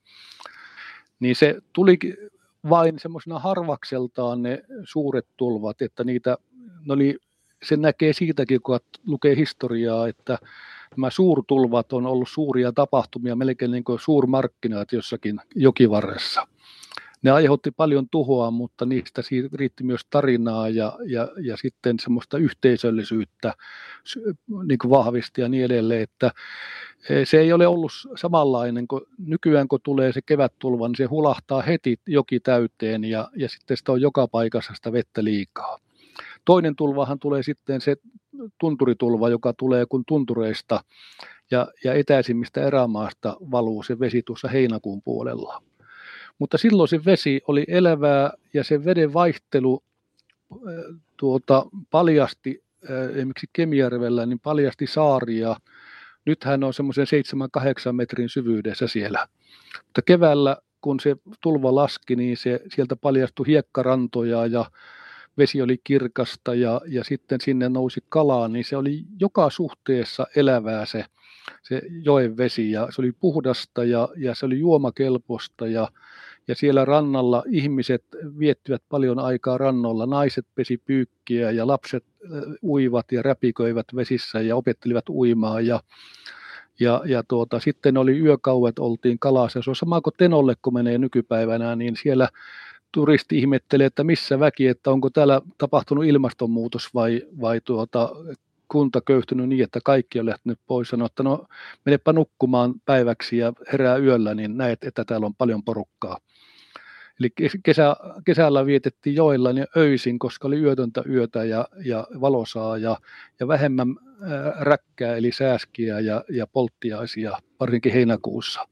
Niin se tuli vain semmoisena harvakseltaan ne suuret tulvat, että niitä, ne oli, se näkee siitäkin, kun lukee historiaa, että nämä suurtulvat on ollut suuria tapahtumia, melkein niin kuin suurmarkkinat jossakin jokivarressa. Ne aiheutti paljon tuhoa, mutta niistä riitti myös tarinaa ja, ja, ja sitten semmoista yhteisöllisyyttä niin kuin vahvisti ja niin edelleen, että e, se ei ole ollut samanlainen, kun nykyään kun tulee se kevättulva, niin se hulahtaa heti joki täyteen ja, ja sitten sitä on joka paikassa sitä vettä liikaa. Toinen tulvahan tulee sitten se tunturitulva, joka tulee kun tuntureista ja, ja etäisimmistä erämaasta valuu se vesi tuossa heinäkuun puolella. Mutta silloin se vesi oli elävää ja se veden vaihtelu tuota, paljasti esimerkiksi Kemijärvellä, niin paljasti saaria. Nythän on semmoisen 7-8 metrin syvyydessä siellä. Mutta keväällä, kun se tulva laski, niin se, sieltä paljastui hiekkarantoja ja vesi oli kirkasta ja, ja sitten sinne nousi kalaa, niin se oli joka suhteessa elävää se, se joen vesi ja se oli puhdasta ja, ja se oli juomakelpoista ja, ja siellä rannalla ihmiset viettivät paljon aikaa rannolla. Naiset pesi pyykkiä ja lapset uivat ja räpiköivät vesissä ja opettelivat uimaa ja ja, ja tuota, sitten oli yökauet, oltiin kalassa. Se on sama kuin Tenolle, kun menee nykypäivänä, niin siellä turisti ihmettelee, että missä väki, että onko täällä tapahtunut ilmastonmuutos vai, vai tuota, kunta köyhtynyt niin, että kaikki on lähtenyt pois. Sanoi, että no menepä nukkumaan päiväksi ja herää yöllä, niin näet, että täällä on paljon porukkaa. Eli kesä, kesällä vietettiin joilla niin öisin, koska oli yötöntä yötä ja, ja valosaa ja, ja vähemmän räkkää eli sääskiä ja, ja polttiaisia, varsinkin heinäkuussa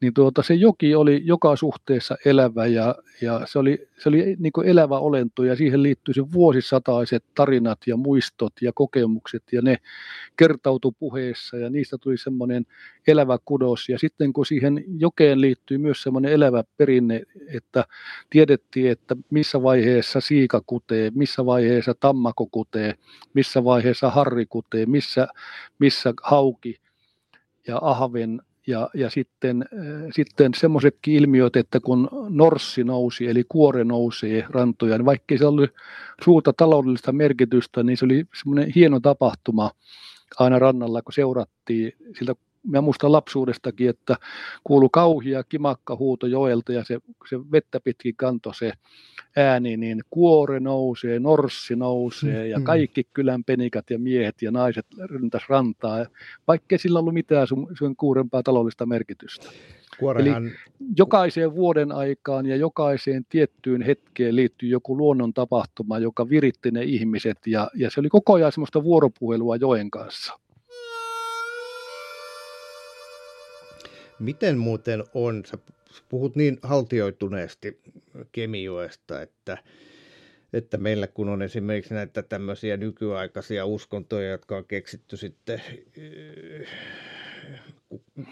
niin tuota, se joki oli joka suhteessa elävä ja, ja se oli, se oli niin elävä olento ja siihen liittyi se vuosisataiset tarinat ja muistot ja kokemukset ja ne kertautu puheessa ja niistä tuli semmoinen elävä kudos. Ja sitten kun siihen jokeen liittyy myös semmoinen elävä perinne, että tiedettiin, että missä vaiheessa siika kutee, missä vaiheessa tammako kutee, missä vaiheessa harri kutee, missä, missä hauki ja ahven ja, ja sitten, äh, sitten semmoisetkin ilmiöt, että kun norssi nousi, eli kuore nousee rantoja, niin vaikkei se oli suurta taloudellista merkitystä, niin se oli semmoinen hieno tapahtuma aina rannalla, kun seurattiin siltä muistan lapsuudestakin, että kuului kauhia kimakka huuto joelta ja se, se vettä pitkin kanto se ääni, niin kuore nousee, norssi nousee ja mm-hmm. kaikki kylän penikat ja miehet ja naiset ryntäs rantaa, vaikkei sillä ollut mitään sun kuurempaa taloudellista merkitystä. Kuorehan... Eli jokaiseen vuoden aikaan ja jokaiseen tiettyyn hetkeen liittyy joku luonnon tapahtuma, joka viritti ne ihmiset ja, ja se oli koko ajan semmoista vuoropuhelua joen kanssa. Miten muuten on, sä puhut niin haltioituneesti Kemijoesta, että, että meillä kun on esimerkiksi näitä tämmöisiä nykyaikaisia uskontoja, jotka on keksitty sitten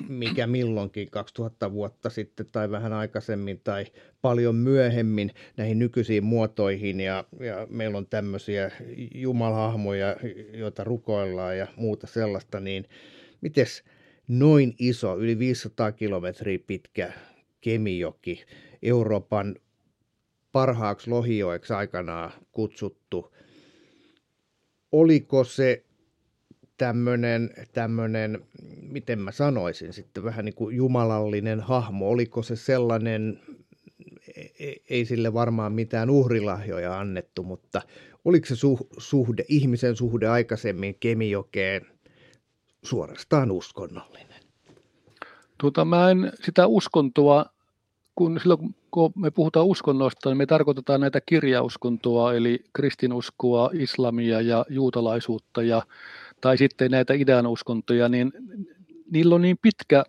mikä milloinkin 2000 vuotta sitten tai vähän aikaisemmin tai paljon myöhemmin näihin nykyisiin muotoihin. Ja, ja meillä on tämmöisiä jumalhahmoja, joita rukoillaan ja muuta sellaista, niin mites noin iso, yli 500 kilometriä pitkä Kemijoki, Euroopan parhaaksi lohijoeksi aikanaan kutsuttu. oliko se tämmöinen, tämmöinen, miten mä sanoisin sitten, vähän niin kuin jumalallinen hahmo, oliko se sellainen, e, e, ei sille varmaan mitään uhrilahjoja annettu, mutta oliko se suhde, ihmisen suhde aikaisemmin Kemijokeen suorastaan uskonnollinen? Tuota, mä en sitä uskontoa, kun silloin kun me puhutaan uskonnosta, niin me tarkoitetaan näitä kirjauskontoa, eli kristinuskoa, islamia ja juutalaisuutta, ja, tai sitten näitä idän uskontoja, niin niillä on niin pitkä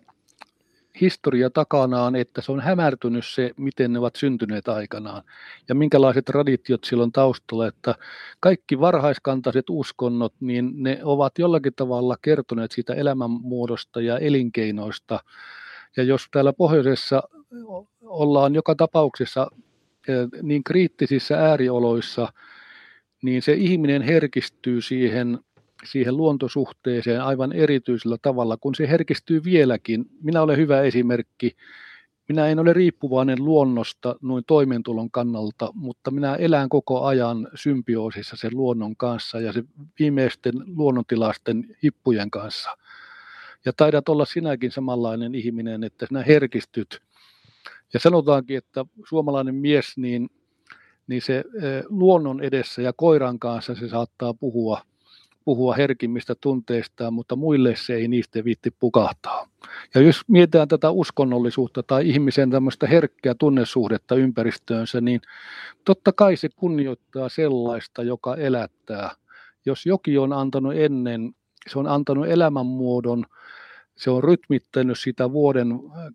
historia takanaan, että se on hämärtynyt se, miten ne ovat syntyneet aikanaan ja minkälaiset traditiot silloin taustalla, että kaikki varhaiskantaiset uskonnot, niin ne ovat jollakin tavalla kertoneet siitä elämänmuodosta ja elinkeinoista. Ja jos täällä pohjoisessa ollaan joka tapauksessa eh, niin kriittisissä äärioloissa, niin se ihminen herkistyy siihen siihen luontosuhteeseen aivan erityisellä tavalla, kun se herkistyy vieläkin. Minä olen hyvä esimerkki. Minä en ole riippuvainen luonnosta noin toimeentulon kannalta, mutta minä elän koko ajan symbioosissa sen luonnon kanssa ja se viimeisten luonnontilaisten hippujen kanssa. Ja taidat olla sinäkin samanlainen ihminen, että sinä herkistyt. Ja sanotaankin, että suomalainen mies, niin, niin se luonnon edessä ja koiran kanssa se saattaa puhua – puhua herkimmistä tunteistaan, mutta muille se ei niistä viitti pukahtaa. Ja jos mietitään tätä uskonnollisuutta tai ihmisen tämmöistä herkkää tunnesuhdetta ympäristöönsä, niin totta kai se kunnioittaa sellaista, joka elättää. Jos jokin on antanut ennen, se on antanut elämänmuodon, se on rytmittänyt sitä vuoden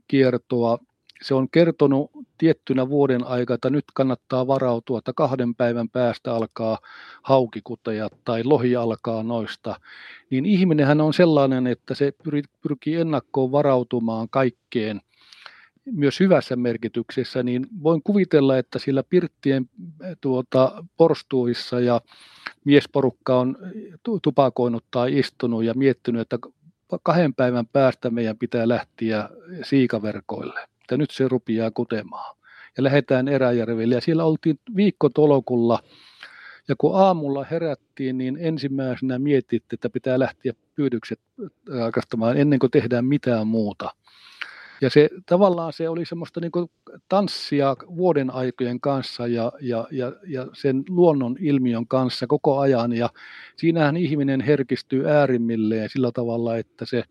kiertoa, se on kertonut tiettynä vuoden aikaa, että nyt kannattaa varautua, että kahden päivän päästä alkaa haukikuteja tai lohi alkaa noista, niin ihminenhän on sellainen, että se pyrkii ennakkoon varautumaan kaikkeen, myös hyvässä merkityksessä, niin voin kuvitella, että sillä pirttien tuota, porstuissa ja miesporukka on tupakoinut tai istunut ja miettinyt, että kahden päivän päästä meidän pitää lähteä siikaverkoille että nyt se rupiaa kutemaan. Ja lähdetään Eräjärvelle ja siellä oltiin viikkotolokulla ja kun aamulla herättiin, niin ensimmäisenä mietittiin, että pitää lähteä pyydykset rakastamaan ennen kuin tehdään mitään muuta. Ja se tavallaan se oli semmoista niin kuin tanssia vuoden aikojen kanssa ja, ja, ja, ja sen luonnon ilmiön kanssa koko ajan. Ja siinähän ihminen herkistyy äärimmilleen sillä tavalla, että se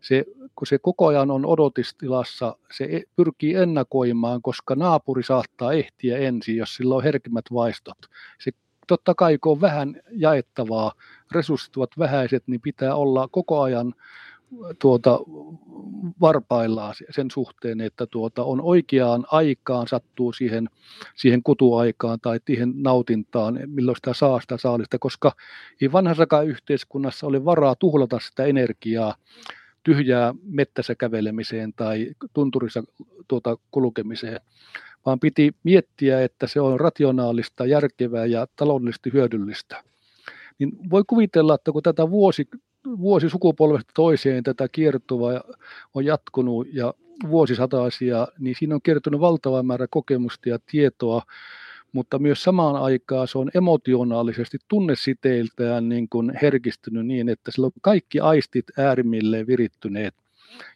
se, kun se koko ajan on odotistilassa, se e, pyrkii ennakoimaan, koska naapuri saattaa ehtiä ensin, jos sillä on herkimmät vaistot. Se totta kai, kun on vähän jaettavaa, resurssit ovat vähäiset, niin pitää olla koko ajan tuota, varpaillaan sen suhteen, että tuota, on oikeaan aikaan, sattuu siihen, siihen kutuaikaan tai siihen nautintaan, milloin sitä saa sitä saalista, koska ei vanhassakaan yhteiskunnassa ole varaa tuhlata sitä energiaa tyhjää mettässä kävelemiseen tai tunturissa tuota kulkemiseen, vaan piti miettiä, että se on rationaalista, järkevää ja taloudellisesti hyödyllistä. Niin voi kuvitella, että kun tätä vuosi, vuosi sukupolvesta toiseen tätä kiertoa on jatkunut ja vuosisataisia, niin siinä on kertynyt valtava määrä kokemusta ja tietoa mutta myös samaan aikaan se on emotionaalisesti tunnesiteiltään niin kuin herkistynyt niin, että sillä on kaikki aistit äärimmilleen virittyneet.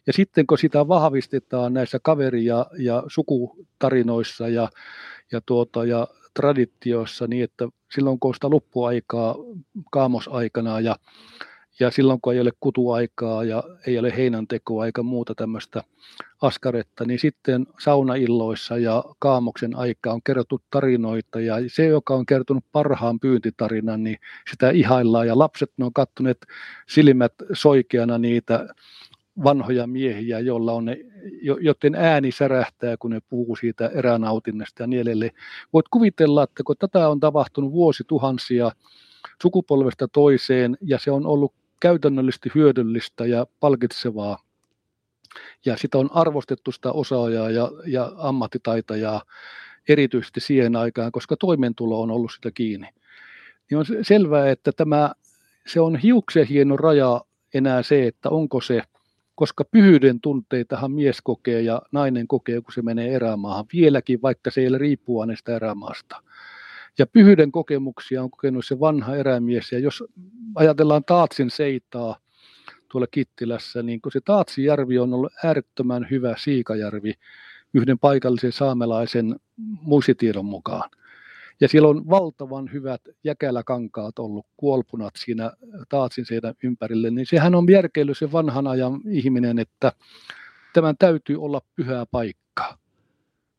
Ja sitten kun sitä vahvistetaan näissä kaveri- ja, ja sukutarinoissa ja, ja, tuota, ja traditioissa niin, että silloin kun sitä loppuaikaa kaamosaikana ja silloin kun ei ole kutuaikaa ja ei ole heinäntekoa eikä muuta tämmöistä askaretta, niin sitten saunailloissa ja kaamoksen aikaa on kerrottu tarinoita ja se, joka on kertonut parhaan pyyntitarinan, niin sitä ihaillaan ja lapset ne on kattuneet silmät soikeana niitä vanhoja miehiä, joilla on ne, joten ääni särähtää, kun ne puhuu siitä eränautinnasta ja niin edelleen. Voit kuvitella, että kun tätä on tapahtunut vuosituhansia sukupolvesta toiseen ja se on ollut käytännöllisesti hyödyllistä ja palkitsevaa. Ja sitä on arvostettu sitä osaajaa ja, ja ammattitaitajaa erityisesti siihen aikaan, koska toimeentulo on ollut sitä kiinni. Niin on selvää, että tämä, se on hiuksen hieno raja enää se, että onko se, koska pyhyyden tunteitahan mies kokee ja nainen kokee, kun se menee erämaahan, vieläkin vaikka se ei ole sitä erämaasta. Ja pyhyyden kokemuksia on kokenut se vanha erämies. Ja jos ajatellaan Taatsin seitaa tuolla Kittilässä, niin kun se Taatsijärvi on ollut äärettömän hyvä siikajärvi yhden paikallisen saamelaisen muistitiedon mukaan. Ja siellä on valtavan hyvät jäkäläkankaat ollut kuolpunat siinä Taatsin seinän ympärille, niin sehän on järkeily se vanhan ajan ihminen, että tämän täytyy olla pyhä paikka.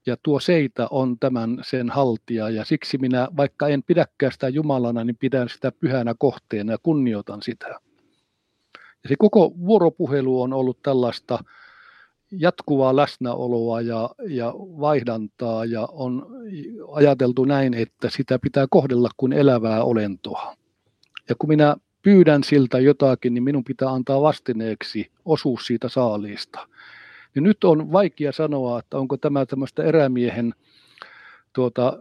Ja tuo seitä on tämän sen haltija ja siksi minä, vaikka en pidäkään sitä Jumalana, niin pidän sitä pyhänä kohteena ja kunnioitan sitä. Ja se koko vuoropuhelu on ollut tällaista jatkuvaa läsnäoloa ja, ja vaihdantaa ja on ajateltu näin, että sitä pitää kohdella kuin elävää olentoa. Ja kun minä pyydän siltä jotakin, niin minun pitää antaa vastineeksi osuus siitä saaliista. Ja nyt on vaikea sanoa, että onko tämä tämmöistä erämiehen tuota,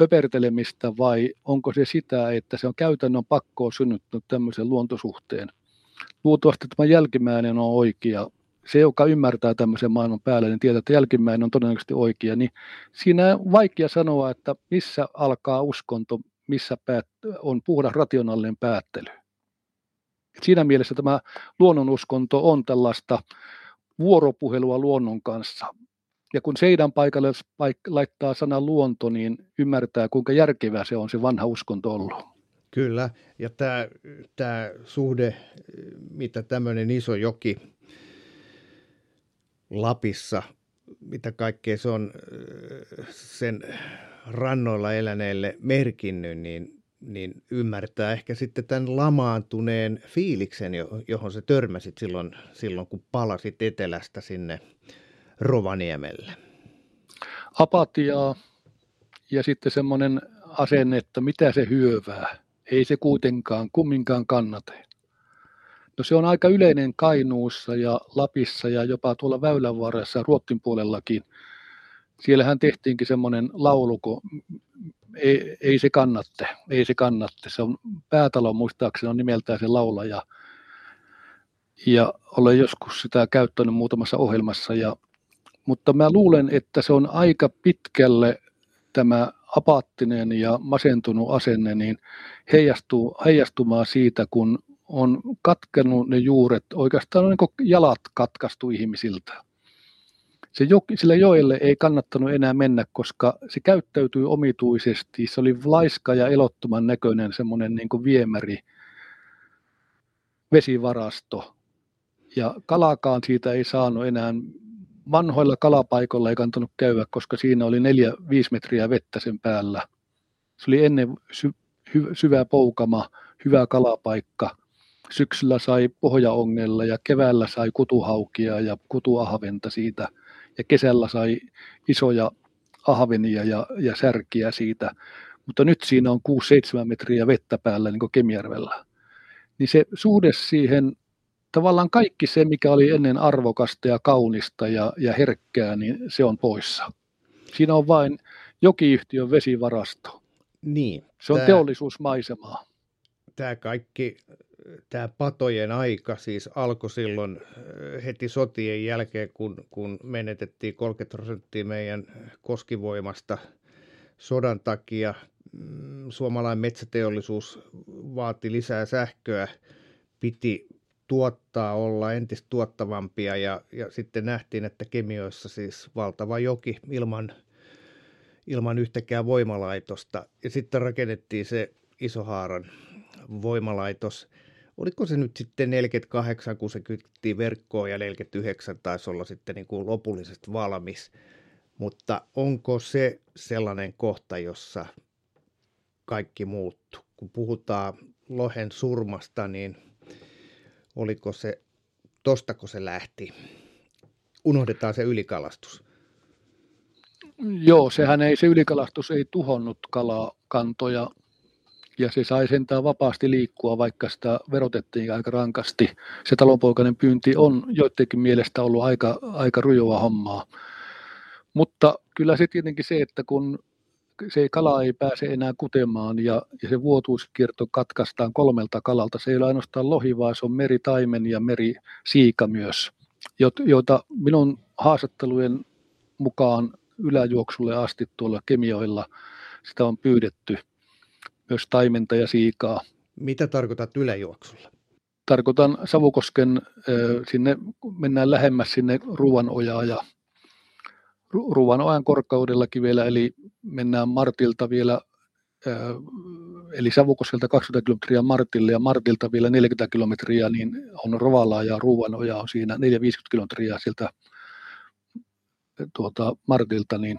höpertelemistä vai onko se sitä, että se on käytännön pakkoa synnyttänyt tämmöisen luontosuhteen. Luultavasti tämä jälkimmäinen on oikea. Se, joka ymmärtää tämmöisen maailman päälle, niin tietää, että jälkimmäinen on todennäköisesti oikea. Niin siinä on vaikea sanoa, että missä alkaa uskonto, missä on puhdas rationaalinen päättely. Siinä mielessä tämä luonnonuskonto on tällaista vuoropuhelua luonnon kanssa. Ja kun Seidan paikalle laittaa sana luonto, niin ymmärtää, kuinka järkevää se on se vanha uskonto ollut. Kyllä, ja tämä, tämä suhde, mitä tämmöinen iso joki Lapissa, mitä kaikkea se on sen rannoilla eläneille merkinnyt, niin niin ymmärtää ehkä sitten tämän lamaantuneen fiiliksen, johon se törmäsit silloin, silloin kun palasit etelästä sinne Rovaniemelle. Apatiaa ja sitten semmoinen asenne, että mitä se hyövää. Ei se kuitenkaan kumminkaan kannate. No se on aika yleinen Kainuussa ja Lapissa ja jopa tuolla Väylänvarressa Ruottin puolellakin. Siellähän tehtiinkin semmoinen laulu, kun ei, ei se kannatte, ei se kannatte. Se on päätalo muistaakseni on nimeltään se laulaja. Ja olen joskus sitä käyttänyt muutamassa ohjelmassa. Ja, mutta mä luulen, että se on aika pitkälle tämä apaattinen ja masentunut asenne niin heijastuu, heijastumaan siitä, kun on katkenut ne juuret, oikeastaan on niin jalat katkaistu ihmisiltä se joki, sillä joelle ei kannattanut enää mennä, koska se käyttäytyi omituisesti. Se oli laiska ja elottoman näköinen semmoinen niin viemäri, vesivarasto. Ja kalakaan siitä ei saanut enää, vanhoilla kalapaikoilla ei kantanut käydä, koska siinä oli neljä, viisi metriä vettä sen päällä. Se oli ennen sy, hy, syvä poukama, hyvä kalapaikka. Syksyllä sai pohjaongella ja keväällä sai kutuhaukia ja kutuahventa siitä – ja kesällä sai isoja ahvenia ja, ja särkiä siitä, mutta nyt siinä on 6-7 metriä vettä päällä niin kuin Kemijärvellä. Niin se suhde siihen, tavallaan kaikki se, mikä oli ennen arvokasta ja kaunista ja, ja herkkää, niin se on poissa. Siinä on vain jokiyhtiön vesivarasto. Niin. Se on tämä, teollisuusmaisemaa. Tämä kaikki tämä patojen aika siis alkoi silloin heti sotien jälkeen, kun, kun menetettiin 30 prosenttia meidän koskivoimasta sodan takia. Mm, suomalainen metsäteollisuus vaati lisää sähköä, piti tuottaa, olla entistä tuottavampia ja, ja sitten nähtiin, että kemioissa siis valtava joki ilman, ilman yhtäkään voimalaitosta. Ja sitten rakennettiin se Isohaaran voimalaitos – oliko se nyt sitten 48, kun se kytkettiin verkkoon ja 49 taisi olla sitten niin kuin lopullisesti valmis. Mutta onko se sellainen kohta, jossa kaikki muuttuu? Kun puhutaan lohen surmasta, niin oliko se, tostako se lähti? Unohdetaan se ylikalastus. Joo, sehän ei, se ylikalastus ei tuhonnut kalakantoja ja se sai sentään vapaasti liikkua, vaikka sitä verotettiin aika rankasti. Se talonpoikainen pyynti on joidenkin mielestä ollut aika, aika rujoa hommaa. Mutta kyllä se tietenkin se, että kun se kala ei pääse enää kutemaan ja, ja se vuotuiskierto katkaistaan kolmelta kalalta. Se ei ole ainoastaan lohi, vaan se on meritaimen ja merisiika myös, joita minun haastattelujen mukaan yläjuoksulle asti tuolla kemioilla sitä on pyydetty myös taimenta ja siikaa. Mitä tarkoitat yläjuoksulla? Tarkoitan Savukosken, sinne mennään lähemmäs sinne Ruvanojaa ja Ruvanojan korkeudellakin vielä, eli mennään Martilta vielä, eli Savukoskelta 20 kilometriä Martille ja Martilta vielä 40 kilometriä, niin on Rovala ja Ruvanoja on siinä 4-50 kilometriä sieltä tuota Martilta, niin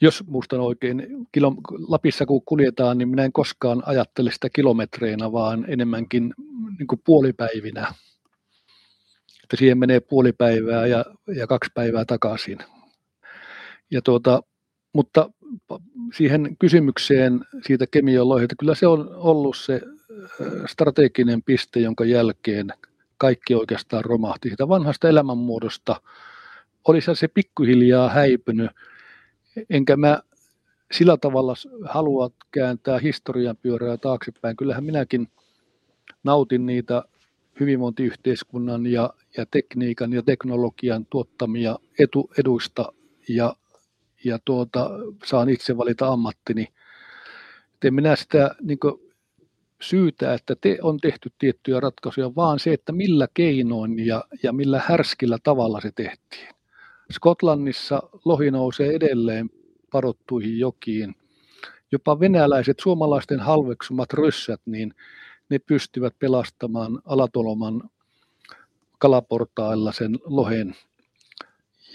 jos muistan oikein, kilo, Lapissa kun kuljetaan, niin minä en koskaan ajattele sitä kilometreinä, vaan enemmänkin niin kuin puolipäivinä. Että siihen menee puoli päivää ja, ja kaksi päivää takaisin. Ja tuota, mutta siihen kysymykseen siitä kemiologiasta, kyllä se on ollut se strateginen piste, jonka jälkeen kaikki oikeastaan romahti siitä vanhasta elämänmuodosta. Olisi se pikkuhiljaa häipynyt, enkä mä sillä tavalla halua kääntää historian pyörää taaksepäin. Kyllähän minäkin nautin niitä hyvinvointiyhteiskunnan ja, ja tekniikan ja teknologian tuottamia etu, eduista ja, ja tuota, saan itse valita ammattini. En minä sitä niin syytä, että te on tehty tiettyjä ratkaisuja, vaan se, että millä keinoin ja, ja millä härskillä tavalla se tehtiin. Skotlannissa lohi nousee edelleen padottuihin jokiin. Jopa venäläiset, suomalaisten halveksumat ryssät, niin ne pystyvät pelastamaan Alatoloman kalaportailla sen lohen.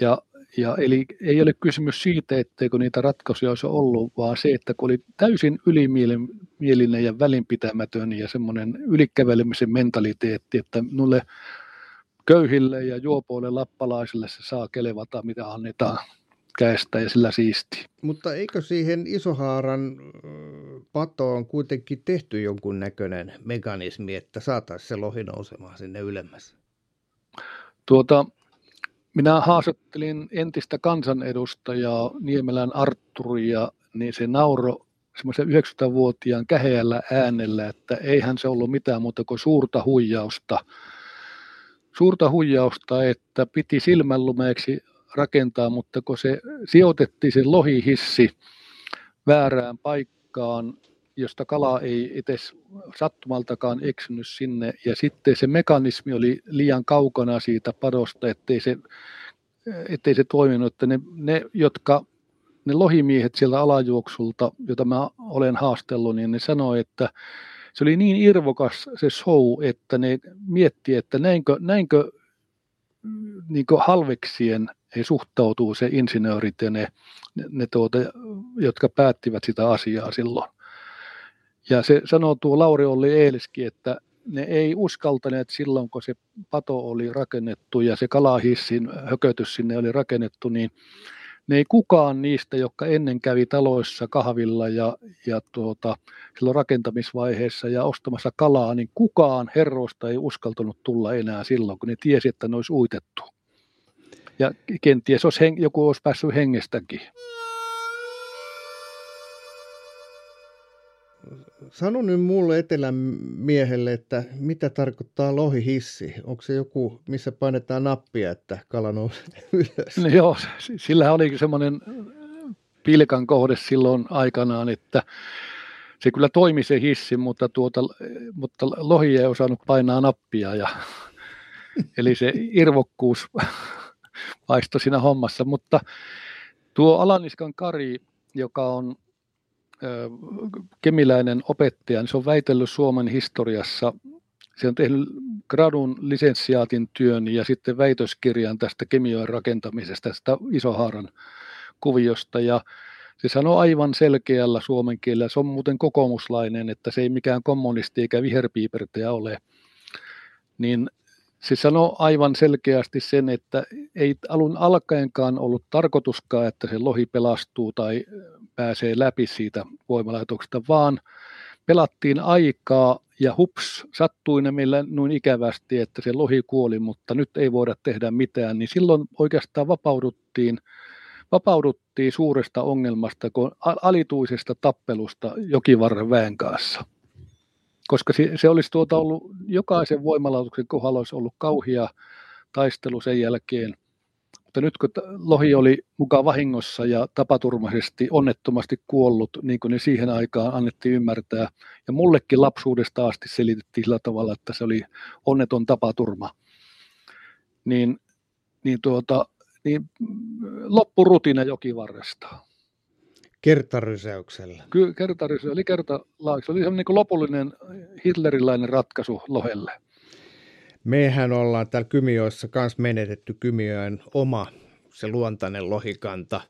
Ja, ja eli ei ole kysymys siitä, etteikö niitä ratkaisuja olisi ollut, vaan se, että kun oli täysin ylimielinen ja välinpitämätön ja semmoinen ylikävelemisen mentaliteetti, että nulle köyhille ja juopoille lappalaisille se saa kelevata, mitä annetaan käestä ja sillä siisti. Mutta eikö siihen Isohaaran patoon kuitenkin tehty jonkun näköinen mekanismi, että saataisiin se lohi nousemaan sinne ylemmäs? Tuota, minä haastattelin entistä kansanedustajaa Niemelän Arturia, niin se nauro semmoisen 90-vuotiaan käheällä äänellä, että eihän se ollut mitään muuta kuin suurta huijausta. Suurta huijausta, että piti silmänlumeeksi rakentaa, mutta kun se sijoitettiin se lohihissi väärään paikkaan, josta kala ei edes sattumaltakaan eksynyt sinne, ja sitten se mekanismi oli liian kaukana siitä padosta, ettei se, ettei se toiminut, että ne, ne, jotka ne lohimiehet sieltä alajuoksulta, jota mä olen haastellut, niin ne sanoi, että se oli niin irvokas se show, että ne miettii, että näinkö, näinkö niin halveksien he suhtautuu se insinöörit ja ne, ne tuota, jotka päättivät sitä asiaa silloin. Ja se sanoo tuo Lauri Olli Eeliski, että ne ei uskaltaneet silloin, kun se pato oli rakennettu ja se kalahissin hökötys sinne oli rakennettu, niin ne ei kukaan niistä, jotka ennen kävi taloissa kahvilla ja, ja tuota, silloin rakentamisvaiheessa ja ostamassa kalaa, niin kukaan herroista ei uskaltanut tulla enää silloin, kun ne tiesi, että ne olisi uitettu. Ja kenties olisi joku olisi päässyt hengestäkin. Sano nyt mulle etelän miehelle, että mitä tarkoittaa lohihissi? Onko se joku, missä painetaan nappia, että kala nousee ylös? No joo, sillä oli semmoinen pilkan kohde silloin aikanaan, että se kyllä toimi se hissi, mutta, tuota, mutta lohi ei osannut painaa nappia. Ja, eli se irvokkuus paistoi siinä hommassa. Mutta tuo Alaniskan Kari, joka on kemiläinen opettaja, niin se on väitellyt Suomen historiassa. Se on tehnyt gradun lisenssiaatin työn ja sitten väitöskirjan tästä kemioiden rakentamisesta, tästä Isohaaran kuviosta. Ja se sanoo aivan selkeällä suomen kielellä, se on muuten kokoomuslainen, että se ei mikään kommunisti eikä viherpiipertäjä ole, niin se sanoo aivan selkeästi sen, että ei alun alkaenkaan ollut tarkoituskaan, että se lohi pelastuu tai pääsee läpi siitä voimalaitoksesta, vaan pelattiin aikaa ja hups, sattui ne meillä noin ikävästi, että se lohi kuoli, mutta nyt ei voida tehdä mitään, niin silloin oikeastaan vapauduttiin, vapauduttiin suuresta ongelmasta, kun alituisesta tappelusta jokivarren väen kanssa koska se, se olisi tuota ollut, jokaisen voimalaitoksen kohdalla olisi ollut kauhia taistelu sen jälkeen, Mutta nyt kun lohi oli mukaan vahingossa ja tapaturmaisesti onnettomasti kuollut, niin kuin ne siihen aikaan annettiin ymmärtää, ja mullekin lapsuudesta asti selitettiin sillä tavalla, että se oli onneton tapaturma, niin, niin, tuota, niin loppurutina jokivarresta. Kertarysäyksellä. Kyllä, kertarysäyksellä. Eli kertalaaksi. Se oli niin kuin lopullinen hitlerilainen ratkaisu lohelle. Mehän ollaan täällä Kymijoissa kanssa menetetty Kymijoen oma se luontainen lohikanta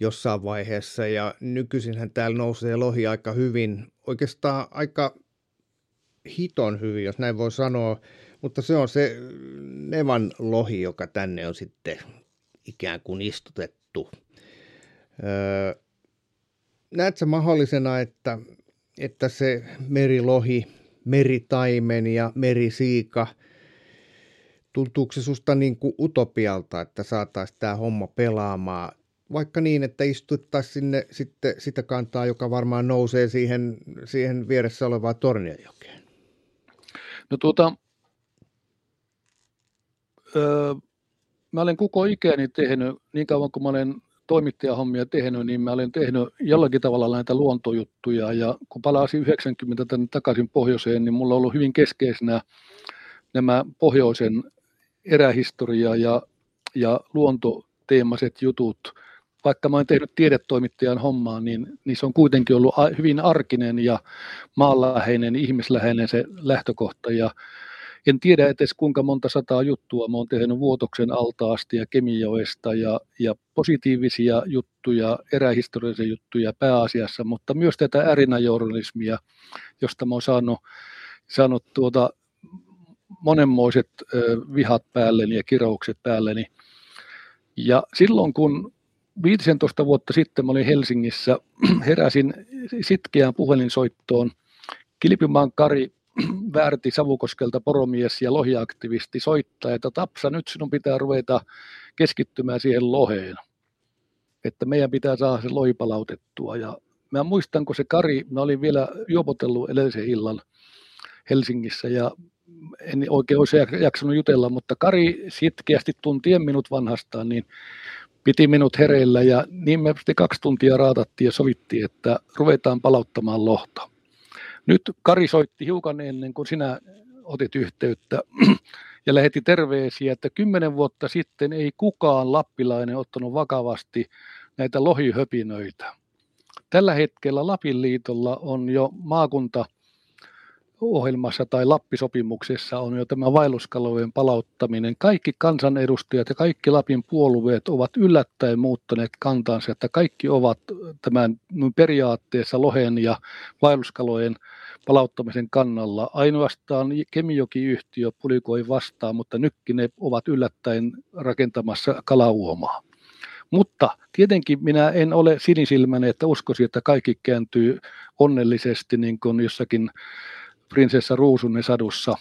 jossain vaiheessa ja nykyisinhän täällä nousee lohi aika hyvin, oikeastaan aika hiton hyvin, jos näin voi sanoa, mutta se on se Nevan lohi, joka tänne on sitten ikään kuin istutettu. Öö, näetkö mahdollisena, että, että se merilohi, meritaimen ja merisiika – tuntuuko se susta niin kuin utopialta, että saataisiin tämä homma pelaamaan, vaikka niin, että istuttaisiin sinne sitten sitä kantaa, joka varmaan nousee siihen, siihen vieressä olevaan Tornionjokeen? No tuota, öö, mä olen koko ikäni tehnyt, niin kauan kuin mä olen toimittajahommia tehnyt, niin mä olen tehnyt jollakin tavalla näitä luontojuttuja ja kun palasin 90 tänne takaisin pohjoiseen, niin mulla on ollut hyvin keskeisenä nämä pohjoisen erähistoria ja, ja luontoteemaiset jutut, vaikka mä olen tehnyt tiedetoimittajan hommaa, niin, niin se on kuitenkin ollut hyvin arkinen ja maanläheinen, ihmisläheinen se lähtökohta. Ja en tiedä edes kuinka monta sataa juttua mä oon tehnyt Vuotoksen altaasti ja Kemijoesta ja, ja positiivisia juttuja, erähistoriallisia juttuja pääasiassa, mutta myös tätä ärinäjournalismia, josta mä oon saanut, saanut tuota monenmoiset vihat päälleni ja kiroukset päälleni. Ja silloin kun 15 vuotta sitten mä olin Helsingissä, heräsin sitkeään puhelinsoittoon. Kilpimaan Kari väärti Savukoskelta poromies ja lohiaktivisti soittaa, että Tapsa, nyt sinun pitää ruveta keskittymään siihen loheen. Että meidän pitää saada se lohi palautettua. Ja mä muistan, kun se Kari, mä olin vielä juopotellut edellisen illan Helsingissä ja en oikein olisi jaksanut jutella, mutta Kari sitkeästi tuntien minut vanhastaan, niin piti minut hereillä ja niin me kaksi tuntia raatattiin ja sovittiin, että ruvetaan palauttamaan lohta. Nyt Kari soitti hiukan ennen kuin sinä otit yhteyttä ja lähetti terveisiä, että kymmenen vuotta sitten ei kukaan lappilainen ottanut vakavasti näitä lohihöpinöitä. Tällä hetkellä Lapin liitolla on jo maakunta ohjelmassa tai Lappisopimuksessa on jo tämä vaelluskalojen palauttaminen. Kaikki kansanedustajat ja kaikki Lapin puolueet ovat yllättäen muuttaneet kantansa, että kaikki ovat tämän periaatteessa lohen ja vaelluskalojen palauttamisen kannalla. Ainoastaan Kemijoki-yhtiö pulikoi vastaan, mutta nytkin ne ovat yllättäen rakentamassa kalauomaa. Mutta tietenkin minä en ole sinisilmäinen, että uskoisin, että kaikki kääntyy onnellisesti niin kuin jossakin prinsessa Ruusunen sadussa,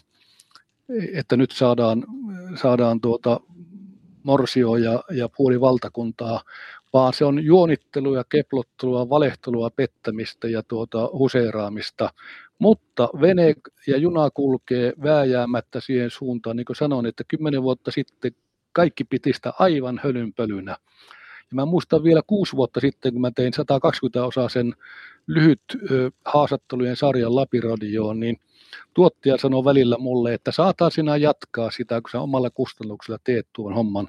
että nyt saadaan, saadaan tuota morsio ja, ja puoli valtakuntaa, vaan se on juonittelua, keplottelua, valehtelua, pettämistä ja tuota huseeraamista. Mutta vene ja juna kulkee vääjäämättä siihen suuntaan, niin kuin sanoin, että kymmenen vuotta sitten kaikki piti sitä aivan hölynpölynä. Ja mä muistan vielä kuusi vuotta sitten, kun mä tein 120 osaa sen lyhyt ö, haastattelujen sarjan Lapiradioon, niin tuottaja sanoi välillä mulle, että saataa sinä jatkaa sitä, kun sä omalla kustannuksella teet tuon homman,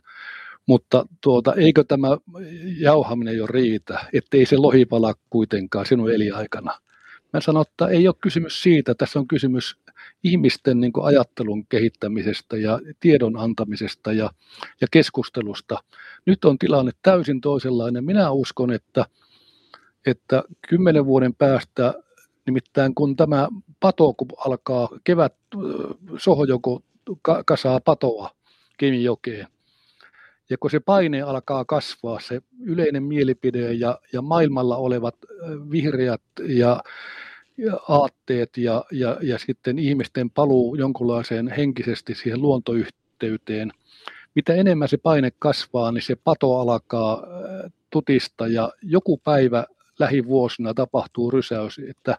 mutta tuota, eikö tämä jauhaminen jo riitä, ettei se lohi pala kuitenkaan sinun eliaikana. Mä sanon, että ei ole kysymys siitä, tässä on kysymys ihmisten niin kuin ajattelun kehittämisestä ja tiedon antamisesta ja, ja keskustelusta. Nyt on tilanne täysin toisenlainen. Minä uskon, että, että kymmenen vuoden päästä, nimittäin kun tämä pato, kun alkaa kevät, sohojoko kasaa patoa Kemijokeen, ja kun se paine alkaa kasvaa, se yleinen mielipide ja, ja maailmalla olevat vihreät ja aatteet ja, ja, ja sitten ihmisten paluu jonkunlaiseen henkisesti siihen luontoyhteyteen. Mitä enemmän se paine kasvaa, niin se pato alkaa tutista ja joku päivä lähivuosina tapahtuu rysäys, että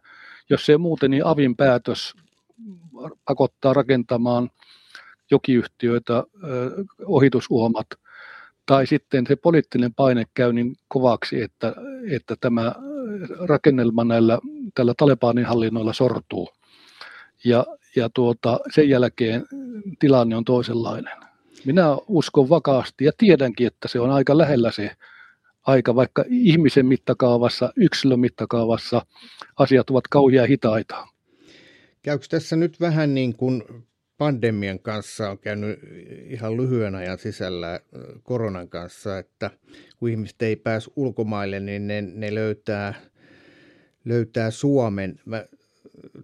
jos se muuten, niin avin päätös pakottaa rakentamaan jokiyhtiöitä, ohitusuomat tai sitten se poliittinen paine käy niin kovaksi, että, että tämä rakennelma näillä, tällä Talebanin hallinnoilla sortuu. Ja, ja tuota, sen jälkeen tilanne on toisenlainen. Minä uskon vakaasti ja tiedänkin, että se on aika lähellä se aika, vaikka ihmisen mittakaavassa, yksilön mittakaavassa asiat ovat kauhean hitaita. Käykö tässä nyt vähän niin kuin pandemian kanssa on käynyt ihan lyhyen ajan sisällä koronan kanssa, että kun ihmiset ei pääse ulkomaille, niin ne, ne löytää, löytää Suomen. Mä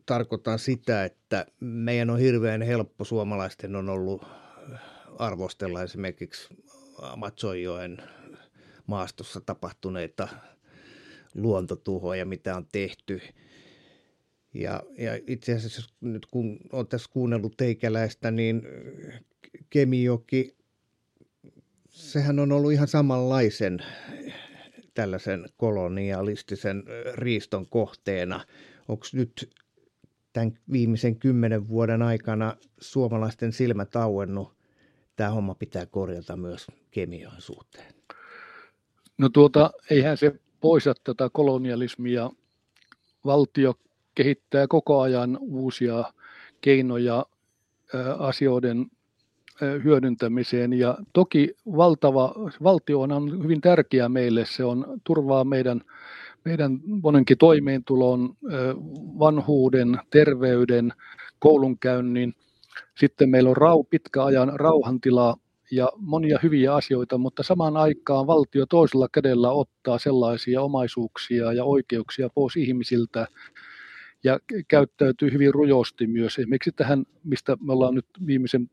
tarkoitan sitä, että meidän on hirveän helppo, suomalaisten on ollut arvostella esimerkiksi Amazonjoen maastossa tapahtuneita luontotuhoja, mitä on tehty. Ja, ja itse asiassa nyt kun olen tässä kuunnellut teikäläistä, niin Kemijoki, sehän on ollut ihan samanlaisen tällaisen kolonialistisen riiston kohteena. Onko nyt tämän viimeisen kymmenen vuoden aikana suomalaisten silmät auennut, tämä homma pitää korjata myös kemian suhteen? No tuota, eihän se poista tätä kolonialismia. Valtio kehittää koko ajan uusia keinoja asioiden hyödyntämiseen. Ja toki valtava, valtio on hyvin tärkeä meille. Se on turvaa meidän, meidän monenkin toimeentulon, vanhuuden, terveyden, koulunkäynnin. Sitten meillä on rau, pitkä ajan rauhantila ja monia hyviä asioita, mutta samaan aikaan valtio toisella kädellä ottaa sellaisia omaisuuksia ja oikeuksia pois ihmisiltä ja käyttäytyy hyvin rujosti myös. Esimerkiksi tähän, mistä me ollaan nyt viimeisen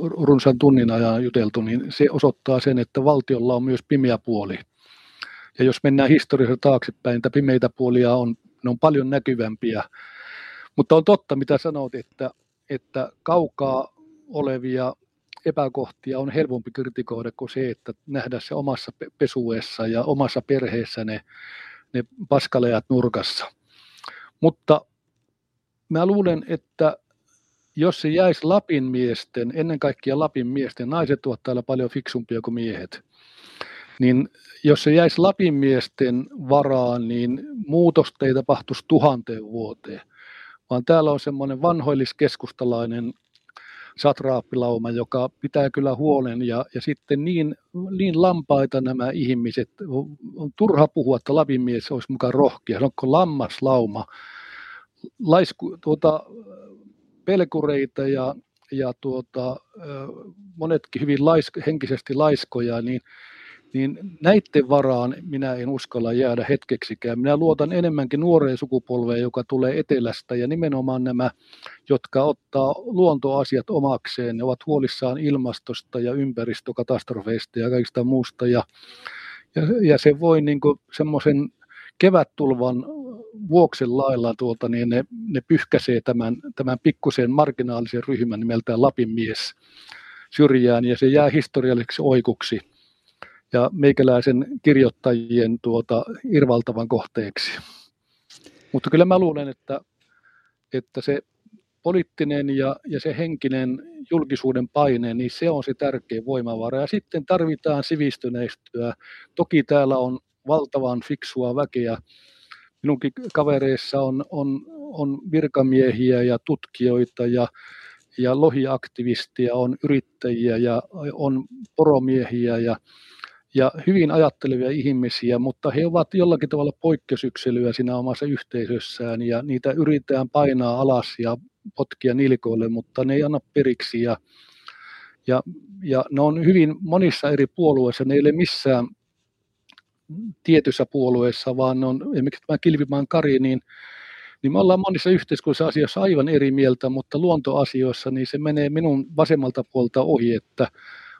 runsaan tunnin ajan juteltu, niin se osoittaa sen, että valtiolla on myös pimeä puoli. Ja jos mennään historiassa taaksepäin, että pimeitä puolia on, ne on paljon näkyvämpiä. Mutta on totta, mitä sanot, että, että kaukaa olevia epäkohtia on helpompi kritikoida kuin se, että nähdä se omassa pesuessa ja omassa perheessä ne, ne paskalejat nurkassa. Mutta mä luulen, että jos se jäisi Lapin miesten, ennen kaikkea Lapin miesten, naiset ovat täällä paljon fiksumpia kuin miehet, niin jos se jäisi Lapin miesten varaan, niin muutosta ei tapahtuisi tuhanteen vuoteen, vaan täällä on semmoinen vanhoilliskeskustalainen satraappilauma, joka pitää kyllä huolen. Ja, ja sitten niin, niin lampaita nämä ihmiset, on turha puhua, että Lapin mies olisi mukaan rohkea, se onko lammaslauma, laisku, tuota, pelkureita ja, ja tuota, monetkin hyvin laisk, henkisesti laiskoja, niin niin näiden varaan minä en uskalla jäädä hetkeksikään. Minä luotan enemmänkin nuoreen sukupolveen, joka tulee etelästä ja nimenomaan nämä, jotka ottaa luontoasiat omakseen, ne ovat huolissaan ilmastosta ja ympäristökatastrofeista ja kaikista muusta ja, ja, ja se voi niin semmoisen kevättulvan vuoksen lailla tuota, niin ne, ne pyyhkäisee tämän, tämän pikkusen marginaalisen ryhmän nimeltään Lapin mies syrjään ja se jää historialliseksi oikuksi ja meikäläisen kirjoittajien tuota, irvaltavan kohteeksi. Mutta kyllä mä luulen, että, että se poliittinen ja, ja se henkinen julkisuuden paine, niin se on se tärkeä voimavara. Ja sitten tarvitaan sivistyneistöä. Toki täällä on valtavan fiksua väkeä. Minunkin kavereissa on, on, on virkamiehiä ja tutkijoita ja, ja lohiaktivisteja, on yrittäjiä ja on poromiehiä ja ja hyvin ajattelevia ihmisiä, mutta he ovat jollakin tavalla poikkeusyksilöä siinä omassa yhteisössään ja niitä yritetään painaa alas ja potkia nilkoille, mutta ne ei anna periksi ja, ja, ja ne on hyvin monissa eri puolueissa, ne ei ole missään tietyssä puolueessa, vaan ne on esimerkiksi tämä Kilvimaan Kari, niin, niin me ollaan monissa yhteiskunnallisissa asioissa aivan eri mieltä, mutta luontoasioissa niin se menee minun vasemmalta puolta ohi, että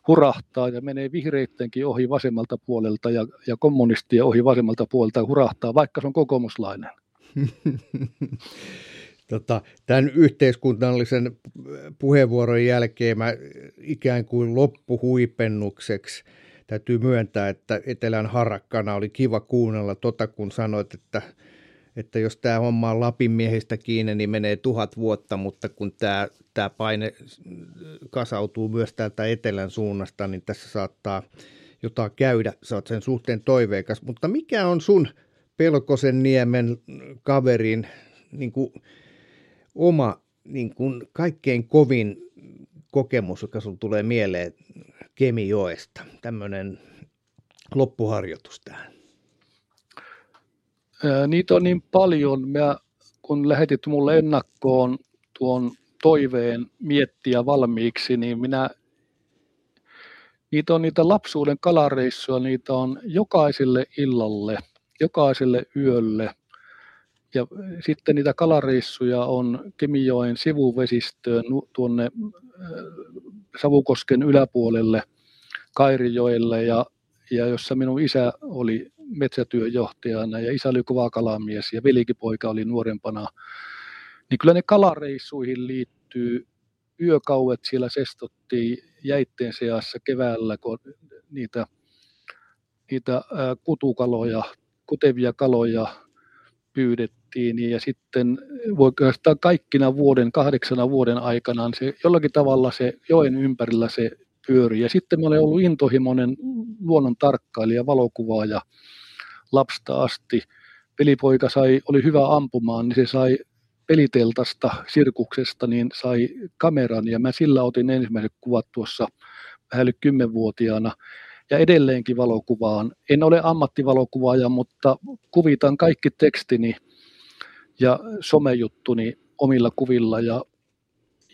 hurahtaa ja menee vihreittenkin ohi vasemmalta puolelta ja, ja kommunistia ohi vasemmalta puolelta ja hurahtaa, vaikka se on kokoomuslainen. Tota, tämän yhteiskunnallisen puheenvuoron jälkeen mä ikään kuin loppuhuipennukseksi täytyy myöntää, että Etelän harakkana oli kiva kuunnella tota, kun sanoit, että että jos tämä homma on Lapin miehistä kiinni, niin menee tuhat vuotta, mutta kun tämä, tämä paine kasautuu myös täältä etelän suunnasta, niin tässä saattaa jota käydä, sä oot sen suhteen toiveikas, mutta mikä on sun Pelkosen niemen kaverin niin kuin, oma niin kuin, kaikkein kovin kokemus, joka sun tulee mieleen Kemijoesta, tämmöinen loppuharjoitus tähän? Niitä on niin paljon. Mä, kun lähetit mulle ennakkoon tuon toiveen miettiä valmiiksi, niin minä Niitä on niitä lapsuuden kalareissuja, niitä on jokaiselle illalle, jokaiselle yölle. Ja sitten niitä kalareissuja on Kemijoen sivuvesistöön tuonne Savukosken yläpuolelle Kairijoelle ja, ja jossa minun isä oli metsätyöjohtajana ja isä oli kova kalamies ja velikipoika oli nuorempana. Niin kyllä ne kalareissuihin liittyy yökauet siellä sestottiin jäitteen seassa keväällä, kun niitä, niitä kutukaloja, kutevia kaloja pyydettiin ja sitten oikeastaan kaikkina vuoden, kahdeksana vuoden aikana se jollakin tavalla se joen ympärillä se pyöri. Ja sitten mä olen ollut intohimoinen luonnon tarkkailija, valokuvaaja lapsta asti. Pelipoika sai, oli hyvä ampumaan, niin se sai peliteltasta, sirkuksesta, niin sai kameran ja mä sillä otin ensimmäiset kuvat tuossa vähän yli kymmenvuotiaana ja edelleenkin valokuvaan. En ole ammattivalokuvaaja, mutta kuvitan kaikki tekstini ja somejuttuni omilla kuvilla. Ja,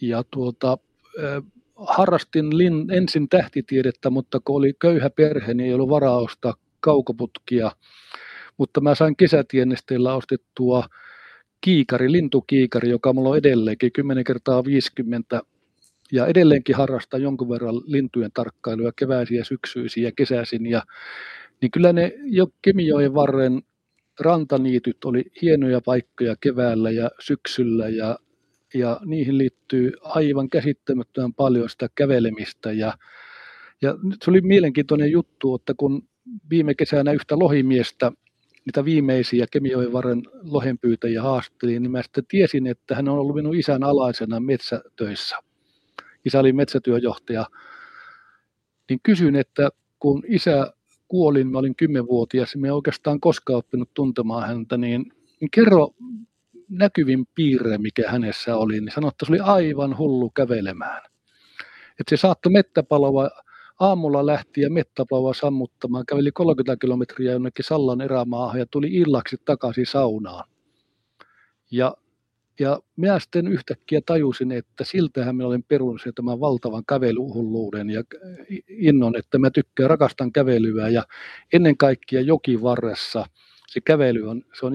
ja tuota, äh, harrastin lin, ensin tähtitiedettä, mutta kun oli köyhä perhe, niin ei ollut varaa ostaa kaukoputkia, mutta mä sain kesätienesteillä ostettua kiikari, lintukiikari, joka mulla on edelleenkin 10 kertaa 50 ja edelleenkin harrastaa jonkun verran lintujen tarkkailua keväisiä, syksyisiä ja kesäisin. Ja, niin kyllä ne jo Kemijoen varren rantaniityt oli hienoja paikkoja keväällä ja syksyllä ja, ja niihin liittyy aivan käsittämättömän paljon sitä kävelemistä. Ja, ja se oli mielenkiintoinen juttu, että kun viime kesänä yhtä lohimiestä niitä viimeisiä Kemijoen varren lohenpyytäjiä haastelin, niin mä sitten tiesin, että hän on ollut minun isän alaisena metsätöissä. Isä oli metsätyöjohtaja. Niin kysyin, että kun isä kuoli, mä olin kymmenvuotias, mä en oikeastaan koskaan oppinut tuntemaan häntä, niin, niin kerro näkyvin piirre, mikä hänessä oli, niin sanoi, että se oli aivan hullu kävelemään. Että se saattoi mettäpaloa aamulla lähti ja mettäpaloa sammuttamaan, käveli 30 kilometriä jonnekin Sallan erämaahan ja tuli illaksi takaisin saunaan. Ja, ja minä sitten yhtäkkiä tajusin, että siltähän minä olen perunut tämän valtavan kävelyhulluuden ja innon, että mä tykkään, rakastan kävelyä. Ja ennen kaikkea jokivarressa se kävely on, se on,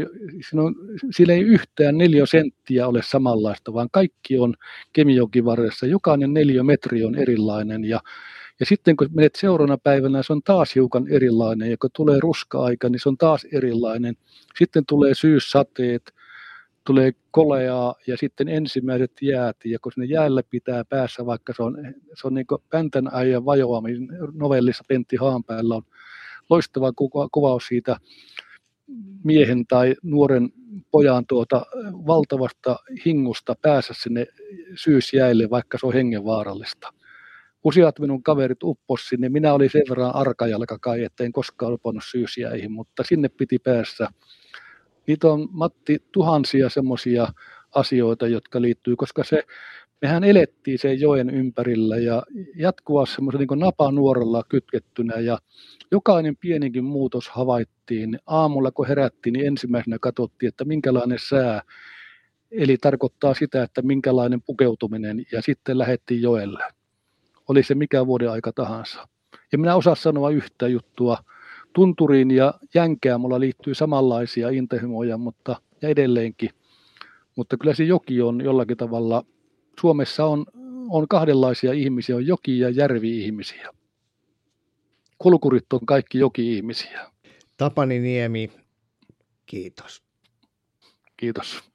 siinä, on, sillä ei yhtään neljä senttiä ole samanlaista, vaan kaikki on kemijokivarressa, jokainen neljä metri on erilainen. Ja ja sitten kun menet seuraavana päivänä, se on taas hiukan erilainen, ja kun tulee ruska-aika, niin se on taas erilainen. Sitten tulee syyssateet, tulee koleaa ja sitten ensimmäiset jäät, ja kun sinne jäällä pitää päässä, vaikka se on, se on niin Päntän äijän vajoaminen novellissa Pentti Haanpäällä on loistava kuvaus siitä miehen tai nuoren pojan tuota valtavasta hingusta päässä sinne syysjäille, vaikka se on hengenvaarallista useat minun kaverit uppos sinne. Minä olin sen verran arkajalka kai, että en koskaan lopannut syysjäihin, mutta sinne piti päässä. Niitä on, Matti, tuhansia semmoisia asioita, jotka liittyy, koska se, mehän elettiin sen joen ympärillä ja jatkuvasti semmoisen niin napanuoralla kytkettynä ja jokainen pieninkin muutos havaittiin. Aamulla kun herättiin, niin ensimmäisenä katsottiin, että minkälainen sää, eli tarkoittaa sitä, että minkälainen pukeutuminen ja sitten lähettiin joelle oli se mikä vuoden aika tahansa. Ja minä osaa sanoa yhtä juttua. Tunturiin ja jänkään mulla liittyy samanlaisia intehimoja, mutta ja edelleenkin. Mutta kyllä se joki on jollakin tavalla, Suomessa on, on kahdenlaisia ihmisiä, on joki- ja järvi-ihmisiä. Kulkurit on kaikki joki-ihmisiä. Tapani Niemi, kiitos. Kiitos.